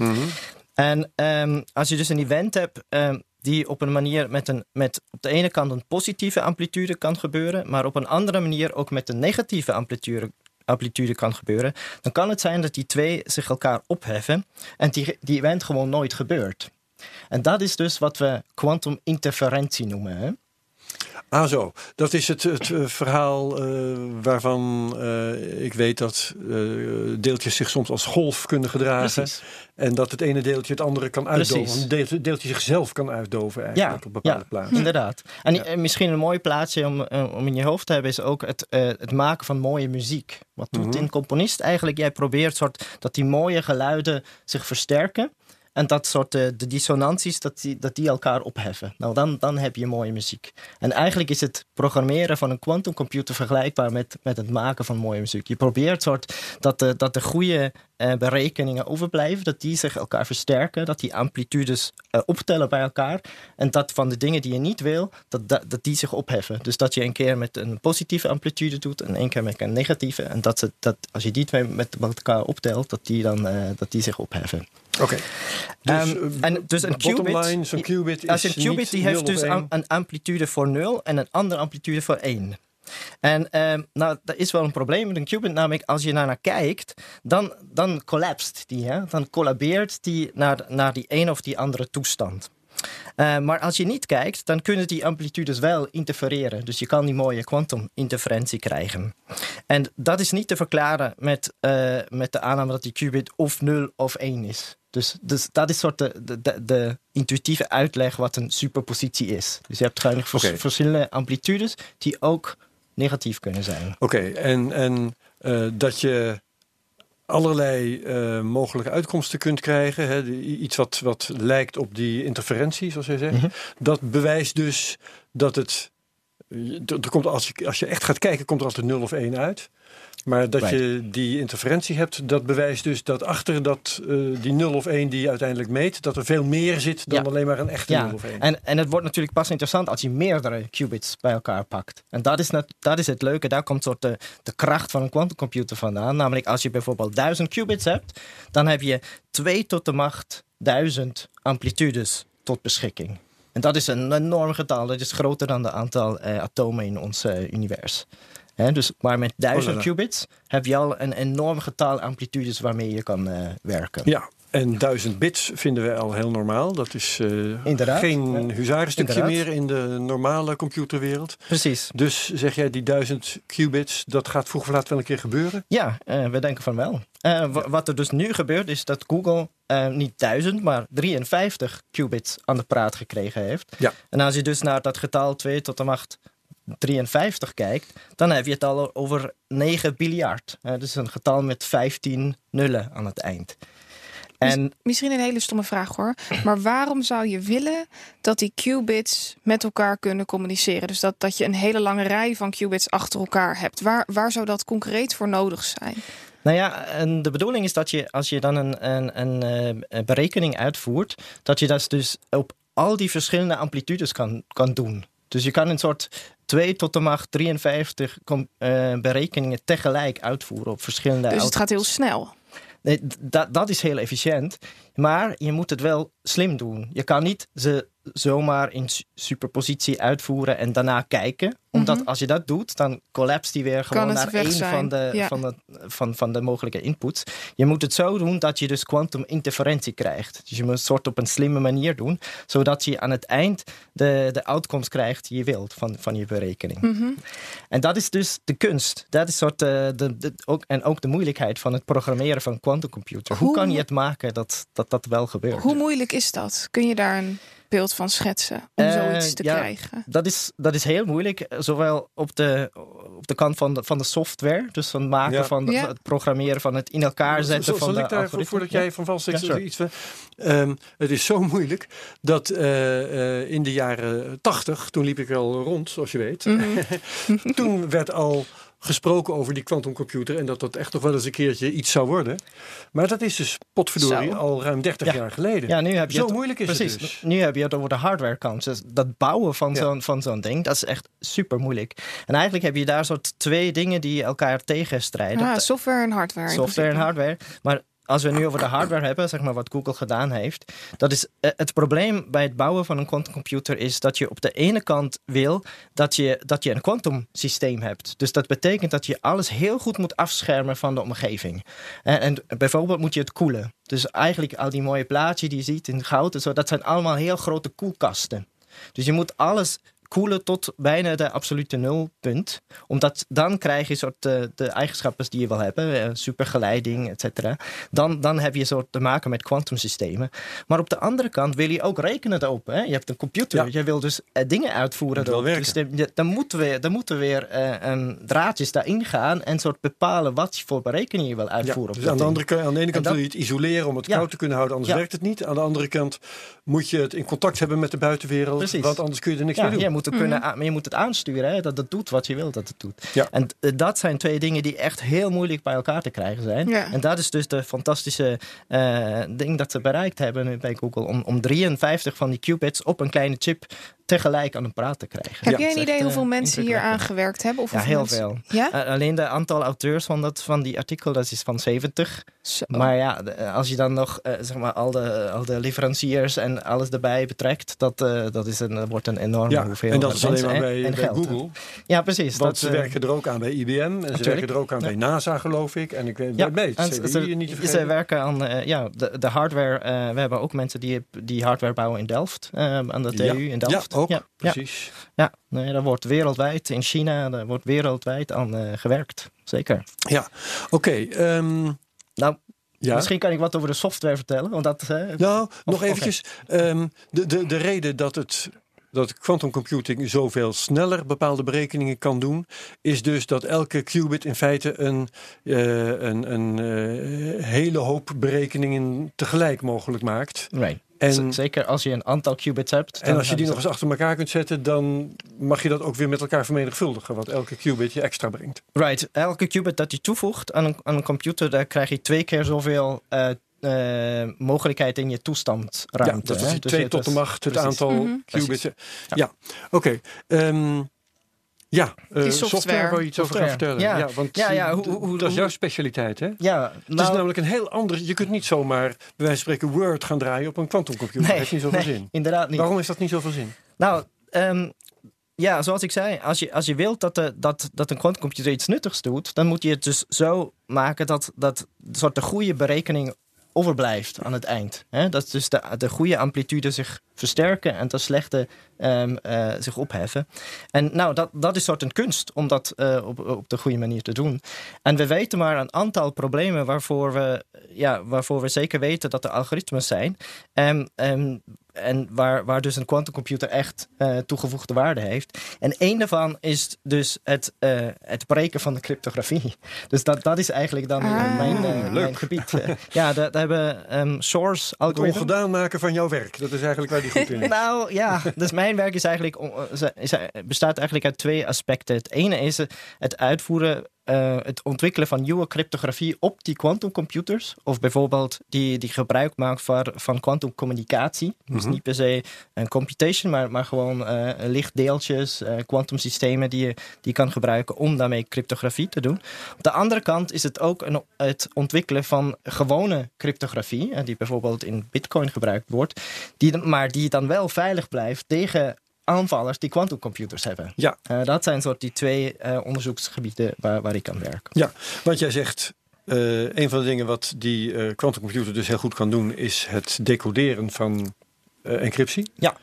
Speaker 3: En ehm, als je dus een event hebt ehm, die op een manier met, een, met op de ene kant een positieve amplitude kan gebeuren, maar op een andere manier ook met een negatieve amplitude, amplitude kan gebeuren, dan kan het zijn dat die twee zich elkaar opheffen en die, die event gewoon nooit gebeurt. En dat is dus wat we quantum interferentie noemen. Hè?
Speaker 1: Ah zo, dat is het, het eh, verhaal eh, waarvan eh, ik weet dat deeltjes zich soms als golf kunnen gedragen.
Speaker 3: Precies.
Speaker 1: En dat het ene deeltje het andere kan uitdoven. Een deeltje, deeltje zichzelf kan uitdoven eigenlijk
Speaker 3: Ja,
Speaker 1: op bepaalde
Speaker 3: ja.
Speaker 1: plaatsen.
Speaker 3: Inderdaad. En
Speaker 1: Ja.
Speaker 3: misschien een mooi plaatsje om, om in je hoofd te hebben is ook het, het maken van mooie muziek. Wat doet
Speaker 1: Mhm.
Speaker 3: een componist eigenlijk? Jij probeert soort, dat die mooie geluiden zich versterken. En dat soort eh, de dissonanties, dat die, dat die elkaar opheffen. Nou, dan, dan heb je mooie muziek. En eigenlijk is het programmeren van een quantumcomputer vergelijkbaar met, met het maken van mooie muziek. Je probeert soort dat de, dat de goede eh, berekeningen overblijven, dat die zich elkaar versterken, dat die amplitudes eh, optellen bij elkaar. En dat van de dingen die je niet wil, dat, dat, dat die zich opheffen. Dus dat je een keer met een positieve amplitude doet en één keer met een negatieve. En dat, ze, dat als je die twee met elkaar optelt, dat die, dan, dat die zich opheffen.
Speaker 1: Oké. Dus,
Speaker 3: Ehm,
Speaker 1: eh,
Speaker 3: en dus een qubit,
Speaker 1: line, zo'n qubit
Speaker 3: als een qubit
Speaker 1: niet
Speaker 3: die
Speaker 1: 0
Speaker 3: heeft dus
Speaker 1: of
Speaker 3: am-
Speaker 1: 1.
Speaker 3: een amplitude voor 0 en een andere amplitude voor 1. En ehm, nou, dat is wel een probleem met een qubit, namelijk als je naar kijkt, dan, dan collapst die. Hè? Dan collabeert die naar, naar die een of die andere toestand. Eh, maar als je niet kijkt, dan kunnen die amplitudes wel interfereren. Dus je kan die mooie kwantuminterferentie krijgen. En dat is niet te verklaren met, eh, met de aanname dat die qubit of 0 of 1 is. Dus, dus dat is soort de, de, de, de intuïtieve uitleg wat een superpositie is. Dus je hebt vers-
Speaker 1: Oké.
Speaker 3: verschillende amplitudes die ook negatief kunnen zijn.
Speaker 1: Oké, en, en eh, dat je allerlei eh, mogelijke uitkomsten kunt krijgen. Hè, iets wat, wat lijkt op die interferentie, zoals jij zegt.
Speaker 3: Mhm.
Speaker 1: Dat bewijst dus dat het. Er komt, als, je, als je echt gaat kijken, komt er altijd 0 of 1 uit. Maar dat
Speaker 3: Right.
Speaker 1: je die interferentie hebt, dat bewijst dus dat achter dat, eh, die 0 of 1 die je uiteindelijk meet, dat er veel meer zit dan
Speaker 3: Ja.
Speaker 1: alleen maar een echte 0
Speaker 3: Ja,
Speaker 1: of 1.
Speaker 3: en, en het wordt natuurlijk pas interessant als je meerdere qubits bij elkaar pakt. En dat is, net, dat is het leuke, daar komt soort de, de kracht van een quantumcomputer vandaan. Namelijk als je bijvoorbeeld 1000 qubits hebt, dan heb je 2 tot de macht 1000 amplitudes tot beschikking. En dat is een enorm getal, dat is groter dan het aantal eh, atomen in ons eh, univers. Dus, maar met 1000
Speaker 1: Oh,
Speaker 3: qubits heb je al een enorm getal amplitudes waarmee je kan eh, werken.
Speaker 1: Ja, en 1000 bits vinden we al heel normaal. Dat is geen huzarenstukje
Speaker 3: Inderdaad.
Speaker 1: meer in de normale computerwereld.
Speaker 3: Precies.
Speaker 1: Dus zeg jij die 1000 qubits, dat gaat vroeg of laat wel een keer gebeuren?
Speaker 3: Ja, we denken van wel. Wa- Wat er dus nu gebeurt is dat Google eh, niet 1000, maar 53 qubits aan de praat gekregen heeft.
Speaker 1: Ja.
Speaker 3: En als je dus naar dat getal 2 tot de macht 53 kijkt, dan heb je het al over 9 biljard. Uh, dus een getal met 15 nullen aan het eind.
Speaker 2: En, Misschien een hele stomme vraag hoor. Maar waarom zou je willen dat die qubits met elkaar kunnen communiceren? Dus dat, dat je een hele lange rij van qubits achter elkaar hebt. Waar, waar zou dat concreet voor nodig zijn?
Speaker 3: Nou ja, en de bedoeling is dat je als je dan een, een, een, eh, een berekening uitvoert, dat je dat dus op al die verschillende amplitudes kan, kan doen. Dus je kan een soort 2 tot de macht 53 uh, berekeningen tegelijk uitvoeren op verschillende.
Speaker 2: Dus het gaat heel snel.
Speaker 3: Nee, dat, dat is heel efficiënt. Maar je moet het wel slim doen. Je kan niet ze zomaar in superpositie uitvoeren en daarna kijken. Omdat mhm. als je dat doet, dan collapst die weer gewoon naar één van de, van, de, van, van de mogelijke inputs. Je moet het zo doen dat je dus quantum interferentie krijgt. Dus je moet het soort op een slimme manier doen, zodat je aan het eind de, de outcomes krijgt die je wilt van, van je berekening. Mhm. En dat is dus de kunst. Dat is soort uh, de, de, ook, en ook de moeilijkheid van het programmeren van quantumcomputer. Hoe, Hoe kan je het maken dat, dat dat wel gebeurt?
Speaker 2: Hoe moeilijk is dat? Kun je daar een beeld van schetsen om uh, zoiets te krijgen?
Speaker 3: Dat is, dat is heel moeilijk, zowel op de, op de kant van de, van de software, dus van het maken van de, het programmeren van het in elkaar zetten. van
Speaker 1: de ik daar, voordat jij van vast ja, iets. Um, het is zo moeilijk dat uh, in de jaren tachtig, toen liep ik al rond, zoals je weet, mm -hmm. toen werd al gesproken over die quantumcomputer en dat dat echt nog wel eens een keertje iets zou worden. Maar dat is dus potverdorie al ruim 30 jaar geleden.
Speaker 3: Ja, nu heb je
Speaker 1: Zo
Speaker 3: het,
Speaker 1: moeilijk is
Speaker 3: precies,
Speaker 1: het dus.
Speaker 3: Nu heb je het over de hardware kant. Dus dat bouwen van zo'n van zo'n ding, dat is echt super moeilijk. En eigenlijk heb je daar soort twee dingen die elkaar tegenstrijden.
Speaker 2: Ah, software en hardware.
Speaker 3: Software en hardware. Maar als we nu over de hardware hebben, zeg maar wat Google gedaan heeft, dat is eh, het probleem bij het bouwen van een quantumcomputer is dat je op de ene kant wil dat je, dat je een kwantumsysteem hebt. Dus dat betekent dat je alles heel goed moet afschermen van de omgeving. En, en bijvoorbeeld moet je het koelen. Dus eigenlijk al die mooie plaatjes die je ziet in goud en zo, dat zijn allemaal heel grote koelkasten. Dus je moet alles koelen tot bijna de absolute nulpunt. Omdat dan krijg je soort de, eh, de eigenschappen die je wil hebben, eh, supergeleiding, et cetera. Dan, dan heb je soort te maken met kwantumsystemen. Maar op de andere kant wil je ook rekenen erop. Hè? Je hebt een computer, je wil dus uh, dingen uitvoeren. Dus de, dan moeten we, dan moeten weer uh, draadjes daarin gaan en soort bepalen wat voor berekening je wil uitvoeren.
Speaker 1: dus aan de, andere, aan de ene kant wil je het isoleren om het koud te kunnen houden, anders werkt het niet. Aan de andere kant moet je het in contact hebben met de buitenwereld, Precies. want anders kun je er niks mee doen
Speaker 3: moet kunnen, mhm. maar je moet het aansturen, hè, dat het doet wat je wilt dat het doet. Ja. En dat zijn twee dingen die echt heel moeilijk bij elkaar te krijgen zijn. Ja. En dat is dus de fantastische uh, ding dat ze bereikt hebben bij Google, om, om 53 van die qubits op een kleine chip tegelijk aan een praat te krijgen.
Speaker 2: Heb jij een idee hoeveel uh, mensen hier aan gewerkt hebben? Of
Speaker 3: ja, heel veel.
Speaker 2: Ja?
Speaker 3: Uh, alleen de aantal auteurs van, dat, van die artikel dat is van 70. Zo. Maar ja, als je dan nog uh, zeg maar al de, al de leveranciers en alles erbij betrekt, dat, dat, is een, wordt een enorme ja, hoeveelheid.
Speaker 1: En dat is alleen maar bij, bij Google.
Speaker 3: Ja, precies.
Speaker 1: Want dat, ze werken er ook aan bij IBM en natuurlijk. ze werken er ook aan ja. bij NASA, geloof ik. En ik weet ja, bij
Speaker 3: ze, ze, niet ze werken aan ja, de, de hardware. we hebben ook mensen die, die hardware bouwen in Delft, aan de TU in Delft.
Speaker 1: Ja, ook. Ja, precies.
Speaker 3: Ja, nee, daar wordt wereldwijd, in China, daar wordt wereldwijd aan uh, gewerkt. Zeker.
Speaker 1: Ja, oké. Okay, um, ehm,
Speaker 3: nou, ja. Misschien kan ik wat over de software vertellen. Want dat, uh,
Speaker 1: nou, of, nog eventjes. Okay. Um, de, de, de reden dat het dat quantum computing zoveel sneller bepaalde berekeningen kan doen, is dus dat elke qubit in feite een, uh, een, een uh, hele hoop berekeningen tegelijk mogelijk maakt.
Speaker 3: Right. En, Zeker als je een aantal qubits hebt.
Speaker 1: En als je die nog eens achter elkaar kunt zetten, dan mag je dat ook weer met elkaar vermenigvuldigen, wat elke qubit je extra brengt.
Speaker 3: Right. Elke qubit dat je toevoegt aan een, aan een computer, daar krijg je twee keer zoveel uh, uh, mogelijkheid in je toestandruimte.
Speaker 1: Ja, dat is dus twee tot de macht, het aantal mm -hmm. qubits. Ja, ja. oké. Okay. Um, ja, uh,
Speaker 2: software.
Speaker 1: software waar je iets over gaan vertellen. Ja, ja want
Speaker 3: ja, ja, hoe, hoe,
Speaker 1: dat is jouw specialiteit, hè?
Speaker 3: Ja,
Speaker 1: nou, het is nou- namelijk een heel andere. Je kunt niet zomaar, bij wijze van spreken, Word gaan draaien op een quantumcomputer. Nee, dat heeft niet zoveel
Speaker 3: nee,
Speaker 1: zin.
Speaker 3: Inderdaad niet.
Speaker 1: Waarom is dat niet zoveel zin?
Speaker 3: Nou, um, ja, zoals ik zei, als je, als je wilt dat, de, dat, dat een quantumcomputer iets nuttigs doet, dan moet je het dus zo maken dat, dat soort de goede berekening overblijft aan het eind. Hè? Dat dus de, de goede amplitude zich versterken en ten slechte um, uh, zich opheffen. En nou, dat, dat is soort een kunst om dat uh, op, op de goede manier te doen. En we weten maar een aantal problemen waarvoor we, ja, waarvoor we zeker weten dat er algoritmes zijn. Um, um, en waar, waar dus een quantumcomputer echt uh, toegevoegde waarde heeft. En één daarvan is dus het, uh, het breken van de cryptografie. Dus dat, dat is eigenlijk dan
Speaker 2: Ah.
Speaker 3: mijn, uh, mijn gebied. ja, daar hebben um, source
Speaker 1: Het
Speaker 3: algorithm.
Speaker 1: ongedaan maken van jouw werk. Dat is eigenlijk waar die
Speaker 3: Nou ja, dus mijn werk is eigenlijk, is, bestaat eigenlijk uit twee aspecten. Het ene is het uitvoeren uh, het ontwikkelen van nieuwe cryptografie op die quantumcomputers. Of bijvoorbeeld die, die gebruik maakt van, van quantumcommunicatie. Mm -hmm. Dus niet per se een computation, maar, maar gewoon uh, lichtdeeltjes, quantumsystemen uh, die, je, die kan gebruiken om daarmee cryptografie te doen. Op de andere kant is het ook een, het ontwikkelen van gewone cryptografie, die bijvoorbeeld in Bitcoin gebruikt wordt, die, maar die dan wel veilig blijft tegen aanvallers die quantumcomputers hebben.
Speaker 1: Ja.
Speaker 3: Uh, dat zijn soort die twee uh, onderzoeksgebieden waar, waar ik aan werk.
Speaker 1: Ja, want jij zegt. Uh, een van de dingen wat die quantumcomputer dus heel goed kan doen, is het decoderen van encryptie.
Speaker 3: Ja.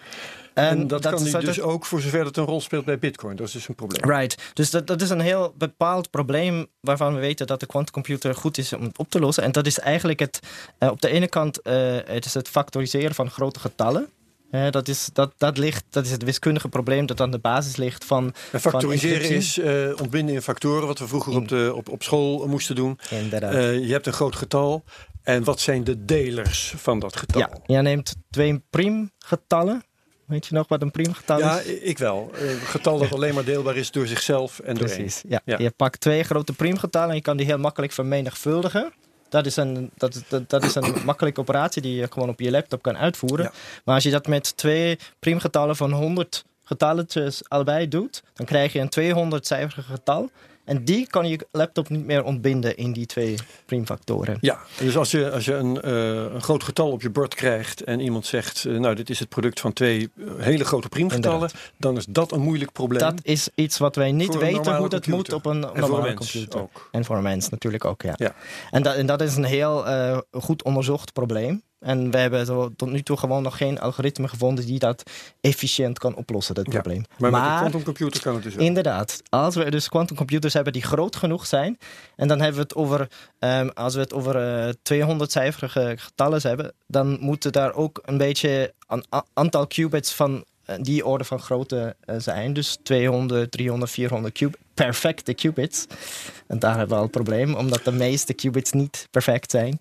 Speaker 1: En, en dat, dat kan hij dus het... ook voor zover het een rol speelt bij Bitcoin. Dat is dus een probleem.
Speaker 3: Right. Dus dat, dat is een heel bepaald probleem waarvan we weten dat de quantumcomputer goed is om op te lossen. En dat is eigenlijk het, uh, op de ene kant uh, het, is het factoriseren van grote getallen. Uh, dat, is, dat, dat, ligt, dat is het wiskundige probleem dat aan de basis ligt van.
Speaker 1: En factoriseren van is uh, ontbinden in factoren, wat we vroeger op, de, op, op school moesten doen.
Speaker 3: Inderdaad.
Speaker 1: Uh, je hebt een groot getal. En wat zijn de delers van dat getal?
Speaker 3: Ja, je neemt twee priemgetallen. Weet je nog wat een priemgetal is?
Speaker 1: Ja, ik wel. Een getal dat alleen maar deelbaar is door zichzelf en door
Speaker 3: Precies, ja. ja. Je pakt twee grote priemgetallen en je kan die heel makkelijk vermenigvuldigen. Dat is, een, dat, dat, dat is een makkelijke operatie die je gewoon op je laptop kan uitvoeren.
Speaker 1: Ja.
Speaker 3: Maar als je dat met twee priemgetallen van 100 getalletjes allebei doet, dan krijg je een 200-cijferig getal. En die kan je laptop niet meer ontbinden in die twee priemfactoren.
Speaker 1: Ja, dus als je, als je een, uh, een groot getal op je bord krijgt en iemand zegt, uh, nou dit is het product van twee uh, hele grote priemgetallen,
Speaker 3: Inderdaad.
Speaker 1: dan is dat een moeilijk probleem.
Speaker 3: Dat is iets wat wij niet weten hoe dat
Speaker 1: computer.
Speaker 3: moet op een
Speaker 1: En voor
Speaker 3: normale computer.
Speaker 1: ook.
Speaker 3: En voor een mens natuurlijk ook, ja.
Speaker 1: Ja.
Speaker 3: En, dat, en dat is een heel eh, goed onderzocht probleem. En we hebben zo tot nu toe gewoon nog geen algoritme gevonden die dat efficiënt kan oplossen, dat
Speaker 1: Ja,
Speaker 3: probleem.
Speaker 1: Maar, met een quantumcomputer kan het dus wel.
Speaker 3: Inderdaad. Als we dus quantumcomputers hebben die groot genoeg zijn, en dan hebben we het over, ehm, als we het over eh, 200-cijferige getallen hebben, dan moeten daar ook een beetje een aantal qubits van eh, die orde van grootte eh, zijn. Dus 200, 300, 400 qub perfecte qubits. En daar hebben we al het probleem, omdat de meeste qubits niet perfect zijn.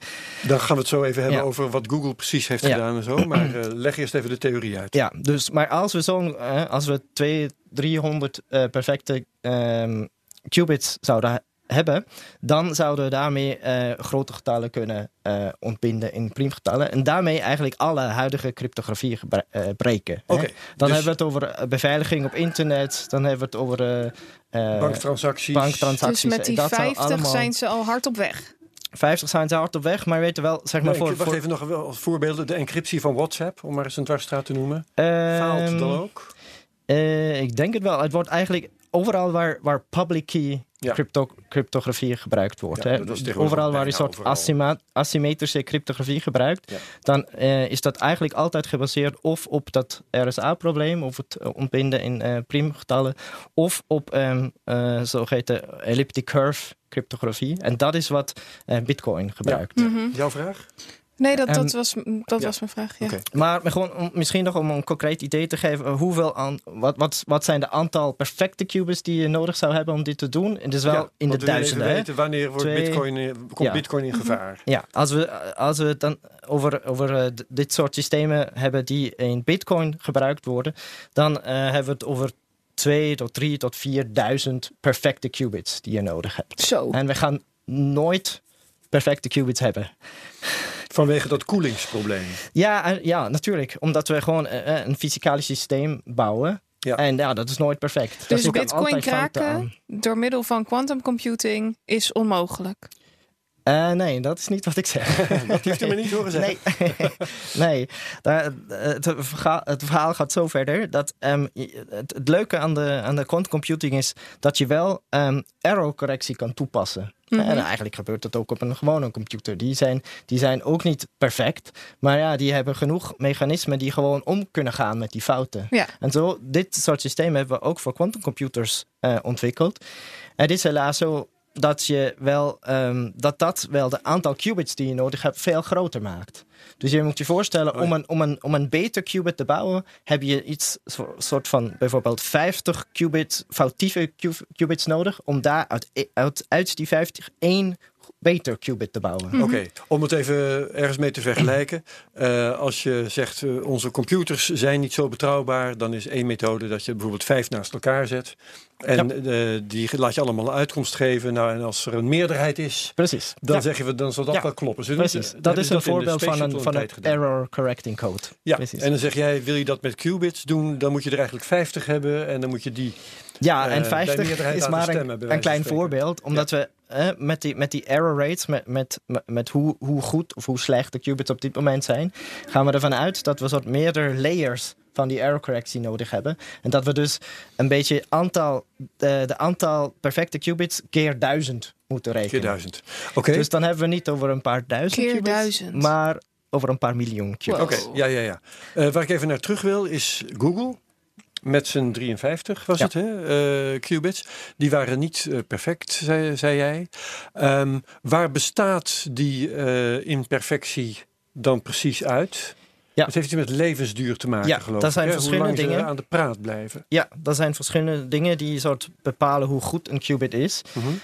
Speaker 1: Dan gaan we het zo even hebben
Speaker 3: Ja.
Speaker 1: over wat Google precies heeft
Speaker 3: Ja.
Speaker 1: gedaan en zo. Maar eh, leg eerst even de theorie uit.
Speaker 3: Ja, dus, maar als we zo'n, eh, als we 200, 300 eh, perfecte ehm, qubits zouden hebben, dan zouden we daarmee eh, grote getallen kunnen eh, ontbinden in priemgetallen. En daarmee eigenlijk alle huidige cryptografie eh, breken.
Speaker 1: Oké,
Speaker 3: Dan
Speaker 1: dus-
Speaker 3: hebben we het over beveiliging op internet, dan hebben we het over
Speaker 1: Banktransacties.
Speaker 3: banktransacties.
Speaker 2: Dus met die
Speaker 3: Dat zou
Speaker 2: 50
Speaker 3: allemaal-
Speaker 2: zijn ze al hard op weg.
Speaker 3: 50 zijn ze hard op weg, maar we weten wel, zeg maar
Speaker 1: Nee,
Speaker 3: voor...
Speaker 1: wacht
Speaker 3: voor
Speaker 1: even nog wel als voorbeelden. De encryptie van WhatsApp, om maar eens een dwarsstraat te noemen.
Speaker 3: Ehm,
Speaker 1: Faalt dan ook?
Speaker 3: Eh, ik denk het wel. Het wordt eigenlijk overal waar, waar public key
Speaker 1: Ja.
Speaker 3: crypto, cryptografie gebruikt wordt.
Speaker 1: Ja,
Speaker 3: hè. overal waar een soort
Speaker 1: overal.
Speaker 3: asymmetrische cryptografie gebruikt,
Speaker 1: Ja.
Speaker 3: dan eh, is dat eigenlijk altijd gebaseerd of op dat RSA-probleem, of het eh, ontbinden in priemgetallen, of op um, uh, zogeheten elliptic curve cryptografie. En dat is wat Bitcoin gebruikt.
Speaker 2: Mhm.
Speaker 1: Jouw vraag?
Speaker 2: Nee, dat, dat, was, dat
Speaker 1: ja.
Speaker 2: was mijn vraag. Ja.
Speaker 3: Maar gewoon om, misschien nog om een concreet idee te geven, hoeveel aan, wat, wat, wat zijn de aantal perfecte qubits die je nodig zou hebben om dit te doen? Het is wel
Speaker 1: Ja,
Speaker 3: in de
Speaker 1: we
Speaker 3: duizenden.
Speaker 1: weten wanneer wordt
Speaker 3: Twee-
Speaker 1: Bitcoin, in- komt
Speaker 3: Ja.
Speaker 1: Bitcoin in gevaar?
Speaker 3: Ja, als we, als we het dan over, over eh, dit soort systemen hebben die in Bitcoin gebruikt worden, dan eh, hebben we het over 2 tot 3 tot 4000 perfecte qubits die je nodig hebt.
Speaker 2: Zo.
Speaker 3: En we gaan nooit perfecte qubits hebben.
Speaker 1: Vanwege dat koelingsprobleem.
Speaker 3: Ja, en- ja natuurlijk. Omdat we gewoon eh, een fysikalisch systeem bouwen.
Speaker 1: Ja.
Speaker 3: En ja, dat is nooit perfect.
Speaker 2: Dus
Speaker 3: kan
Speaker 2: bitcoin kraken door middel van quantum computing is onmogelijk.
Speaker 3: Uh, nee, dat is niet wat ik zeg.
Speaker 1: dat heeft u me niet horen zeggen.
Speaker 3: Nee, nee. Daar, het, verhaal, het, verhaal, gaat zo verder dat um, het, het, leuke aan de, aan de quantum computing is dat je wel um, error correctie kan toepassen. Mm -hmm. En eigenlijk gebeurt dat ook op een gewone computer. Die zijn, die zijn ook niet perfect, maar ja, die hebben genoeg mechanismen die gewoon om kunnen gaan met die fouten.
Speaker 2: Ja.
Speaker 3: En zo, dit soort systemen hebben we ook voor quantumcomputers uh, ontwikkeld. Het is helaas zo dat je wel um, dat dat wel de aantal qubits die je nodig hebt veel groter maakt. Dus je moet je voorstellen,
Speaker 1: Oh
Speaker 3: om, een, om, een, om een beter qubit te bouwen, heb je iets so- soort van bijvoorbeeld 50 qubits, foutieve qu- qubits nodig, om daar uit, uit, uit die 50 één beter qubit te bouwen.
Speaker 1: Oké, om het even ergens mee te vergelijken. Uh, als je zegt uh, onze computers zijn niet zo betrouwbaar, dan is één methode dat je bijvoorbeeld vijf naast elkaar zet. En
Speaker 3: Ja.
Speaker 1: uh, die laat je allemaal een uitkomst geven. Nou, en als er een meerderheid is,
Speaker 3: Precies.
Speaker 1: dan
Speaker 3: Ja.
Speaker 1: zeggen we dan zal dat
Speaker 3: Ja.
Speaker 1: wel kloppen.
Speaker 3: Precies. Dat is een voorbeeld van een, van een error correcting code.
Speaker 1: Ja,
Speaker 3: Precies.
Speaker 1: en dan zeg jij, wil je dat met qubits doen, dan moet je er eigenlijk 50 hebben en dan moet je die.
Speaker 3: Ja,
Speaker 1: eh,
Speaker 3: en
Speaker 1: bij
Speaker 3: 50
Speaker 1: meerderheid
Speaker 3: is maar
Speaker 1: stemmen,
Speaker 3: een, klein voorbeeld. Omdat we eh, met, die, met die error rates, met, met, met, hoe, hoe goed of hoe slecht de qubits op dit moment zijn, gaan we ervan uit dat we soort meerdere layers van die error correctie nodig hebben. En dat we dus een beetje aantal, de, de aantal perfecte qubits keer duizend moeten rekenen.
Speaker 1: Keer duizend. Oké,
Speaker 3: Dus dan hebben we niet over een paar duizend
Speaker 2: Keer
Speaker 3: qubits,
Speaker 2: duizend.
Speaker 3: maar over een paar miljoen qubits.
Speaker 1: Oké, ja, ja, ja. Eh, waar ik even naar terug wil is Google. Met zijn 53 was
Speaker 3: Ja.
Speaker 1: het, hè? eh, qubits. Die waren niet eh, perfect, zei, zei jij. Ehm, waar bestaat die eh, imperfectie dan precies uit?
Speaker 3: Ja.
Speaker 1: Het heeft iets met levensduur te maken,
Speaker 3: Ja,
Speaker 1: geloof
Speaker 3: dat
Speaker 1: ik.
Speaker 3: zijn verschillende
Speaker 1: Hoe lang
Speaker 3: dingen.
Speaker 1: ze aan de praat blijven.
Speaker 3: Ja, dat zijn verschillende dingen die soort bepalen hoe goed een qubit is.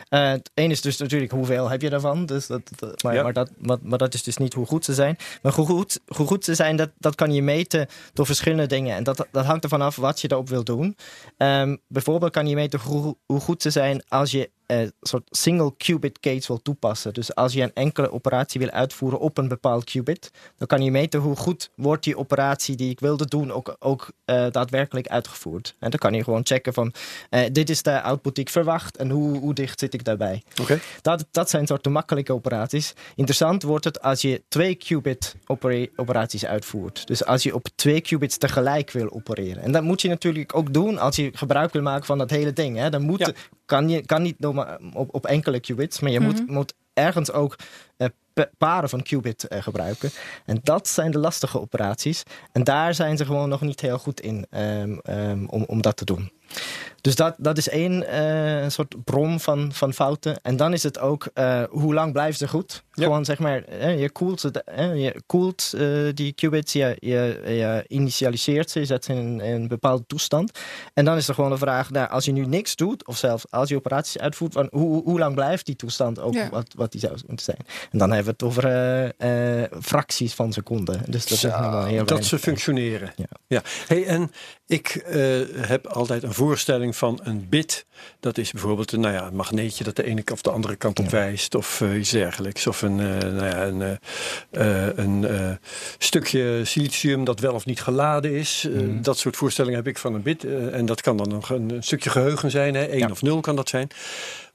Speaker 3: Eh, het een is dus natuurlijk hoeveel heb je daarvan. Dus dat, dat- maar,
Speaker 1: Ja.
Speaker 3: maar, dat, maar, maar dat is dus niet hoe goed ze zijn. Maar hoe goed, hoe goed ze zijn, dat, dat kan je meten door verschillende dingen. En dat, dat hangt ervan af wat je erop wil doen. Ehm, bijvoorbeeld kan je meten hoe, hoe goed ze zijn als je een soort single qubit gates wil toepassen. Dus als je een enkele operatie wil uitvoeren op een bepaald qubit, dan kan je meten hoe goed wordt die operatie die ik wilde doen ook, ook eh, daadwerkelijk uitgevoerd. En dan kan je gewoon checken van eh, dit is de output die ik verwacht en hoe, hoe dicht zit ik daarbij.
Speaker 1: Oké.
Speaker 3: Dat, dat zijn soorten makkelijke operaties. Interessant wordt het als je twee qubit opera- operaties uitvoert. Dus als je op twee qubits tegelijk wil opereren. En dat moet je natuurlijk ook doen als je gebruik wil maken van dat hele ding. Hè. Dan moet,
Speaker 1: Ja.
Speaker 3: Kan, je, kan niet op, op enkele qubits, maar je moet, moet ergens ook eh, pa- paren van qubit eh, gebruiken. En dat zijn de lastige operaties. En daar zijn ze gewoon nog niet heel goed in ehm, ehm, om, om dat te doen. Dus dat, dat is één eh, soort bron van, van fouten. En dan is het ook eh, hoe lang blijven ze goed.
Speaker 1: Ja.
Speaker 3: Gewoon zeg maar, eh, je koelt, eh, je koelt eh, die qubits, je, je, je initialiseert ze, je zet ze in, in een bepaalde toestand. En dan is er gewoon de vraag, nou, als je nu niks doet, of zelfs als je operaties uitvoert, van hoe, hoe lang blijft die toestand ook
Speaker 2: Ja.
Speaker 3: wat, wat die zou moeten zijn. En dan hebben we het over fracties van seconden. Dus dat is nog wel heel
Speaker 1: dat ze functioneren.
Speaker 3: Ja.
Speaker 1: Ja. Hey, en ik eh, heb altijd een voorstelling van een bit. Dat is bijvoorbeeld een, nou ja, een magneetje dat de ene of de andere kant op wijst. Of eh, iets dergelijks. Of een, eh, nou ja, een, eh, eh, een eh, stukje silicium dat wel of niet geladen is. Eh,
Speaker 3: Mhm.
Speaker 1: Dat soort voorstellingen heb ik van een bit. Eh, en dat kan dan nog een, een stukje geheugen zijn. 1
Speaker 3: Ja.
Speaker 1: of 0 kan dat zijn.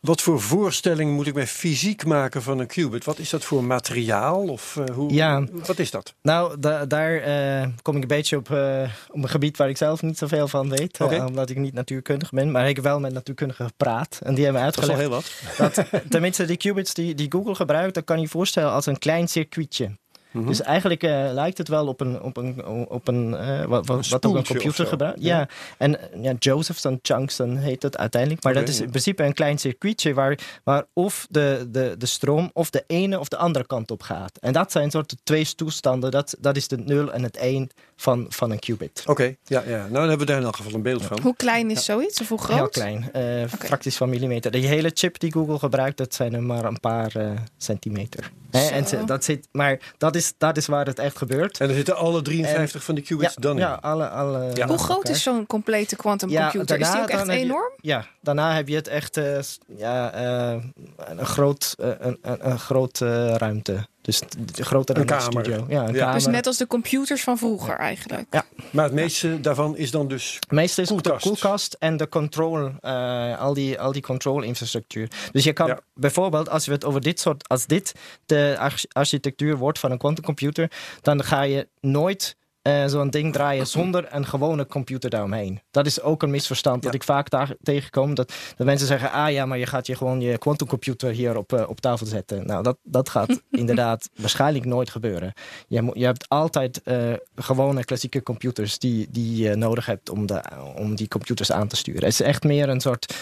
Speaker 1: Wat voor voorstelling moet ik mij fysiek maken van een qubit? Wat is dat voor materiaal? Of eh, hoe,
Speaker 3: Ja.
Speaker 1: wat is dat?
Speaker 3: Nou, da- daar eh, kom ik een beetje op, eh, op een gebied waar ik zelf niet zoveel van weet. omdat ik niet natuurkundig ben. Maar ik heb wel met natuurkundigen gepraat. En die hebben
Speaker 1: Dat is al
Speaker 3: uitgelegd
Speaker 1: heel wat.
Speaker 3: dat, tenminste die qubits die, die Google gebruikt, dat kan je voorstellen als een klein circuitje.
Speaker 1: Mhm.
Speaker 3: Dus eigenlijk eh, lijkt het wel op een, op een, op een eh, wat, wat, wat ook een computer gebruikt.
Speaker 1: Ja.
Speaker 3: Ja. en ja, Josephson dan heet het uiteindelijk. Maar dat is
Speaker 1: ja.
Speaker 3: in principe een klein circuitje waar, waar of de, de, de stroom of de ene of de andere kant op gaat. En dat zijn soort twee toestanden. Dat, dat is de 0 en het 1 van, van een qubit.
Speaker 1: Oké, ja, ja. Nou, dan hebben we daar in elk geval een beeld van.
Speaker 2: Hoe klein is zoiets of hoe groot?
Speaker 3: Heel klein, eh fracties van millimeter. De hele chip die Google gebruikt, dat zijn er maar een paar eh, centimeter. Hè, en dat zit, maar dat is, dat is waar het echt gebeurt.
Speaker 1: En er zitten alle 53 van die qubits
Speaker 3: ja,
Speaker 1: dan in.
Speaker 3: ja, alle, alle
Speaker 1: Ja.
Speaker 2: Hoe groot
Speaker 3: elkaar.
Speaker 2: is zo'n complete quantum
Speaker 3: Ja,
Speaker 2: computer? is die ook echt
Speaker 3: je-
Speaker 2: enorm?
Speaker 3: Ja, daarna heb je het echt eh, ja, eh, een groot, eh, een, een, een groot ruimte. Dus groter dan
Speaker 1: Een
Speaker 3: een,
Speaker 1: kamer.
Speaker 3: studio. Ja, een
Speaker 1: Ja.
Speaker 3: kamer.
Speaker 2: Dus net als de computers van vroeger eigenlijk.
Speaker 1: Maar het meeste daarvan is dan dus.
Speaker 3: Het meeste is op de
Speaker 1: Koelkast.
Speaker 3: koelkast en de control, eh, al die, al die control infrastructuur. Dus je kan
Speaker 1: Ja.
Speaker 3: bijvoorbeeld, als we het over dit soort, als dit de arch- architectuur wordt van een quantumcomputer, dan ga je nooit eh, zo'n ding draaien zonder een gewone computer daaromheen. Dat is ook een misverstand dat ik vaak daar tegenkom. Dat, dat mensen zeggen, ah ja, maar je gaat je gewoon je quantumcomputer hier op, eh, op tafel zetten. Nou, dat, dat gaat inderdaad waarschijnlijk nooit gebeuren. Je, moet- je hebt altijd eh, gewone klassieke computers die, die je nodig hebt om, de, om die computers aan te sturen. Het is echt meer een soort,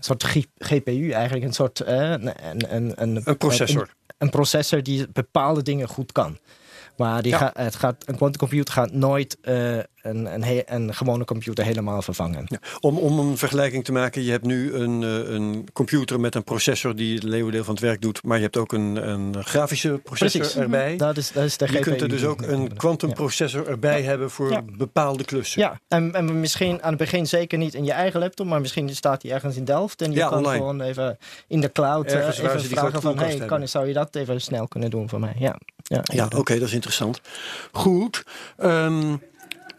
Speaker 3: soort GPU eigenlijk, een soort een, een, een,
Speaker 1: Een processor.
Speaker 3: Een, een processor die bepaalde dingen goed kan. Maar die
Speaker 1: Ja.
Speaker 3: gaat, het gaat, een quantumcomputer gaat nooit eh, een, een, he- een gewone computer helemaal vervangen.
Speaker 1: Ja. Om, om een vergelijking te maken, je hebt nu een, eh, een computer met een processor die het leeuwendeel van het werk doet, maar je hebt ook een, een grafische processor
Speaker 3: Precies.
Speaker 1: erbij.
Speaker 3: Dat is, dat is de
Speaker 1: je kunt er dus ook een quantumprocessor erbij hebben voor bepaalde klussen.
Speaker 3: Ja, en, en misschien aan het begin zeker niet in je eigen laptop, maar misschien staat die ergens in Delft. En je
Speaker 1: Ja,
Speaker 3: kan
Speaker 1: online.
Speaker 3: gewoon even in de cloud eh, even vragen van, hey, kan, zou je dat even snel kunnen doen voor mij? Ja, ja,
Speaker 1: Ja, oké, dat is interessant. Goed. Ehm,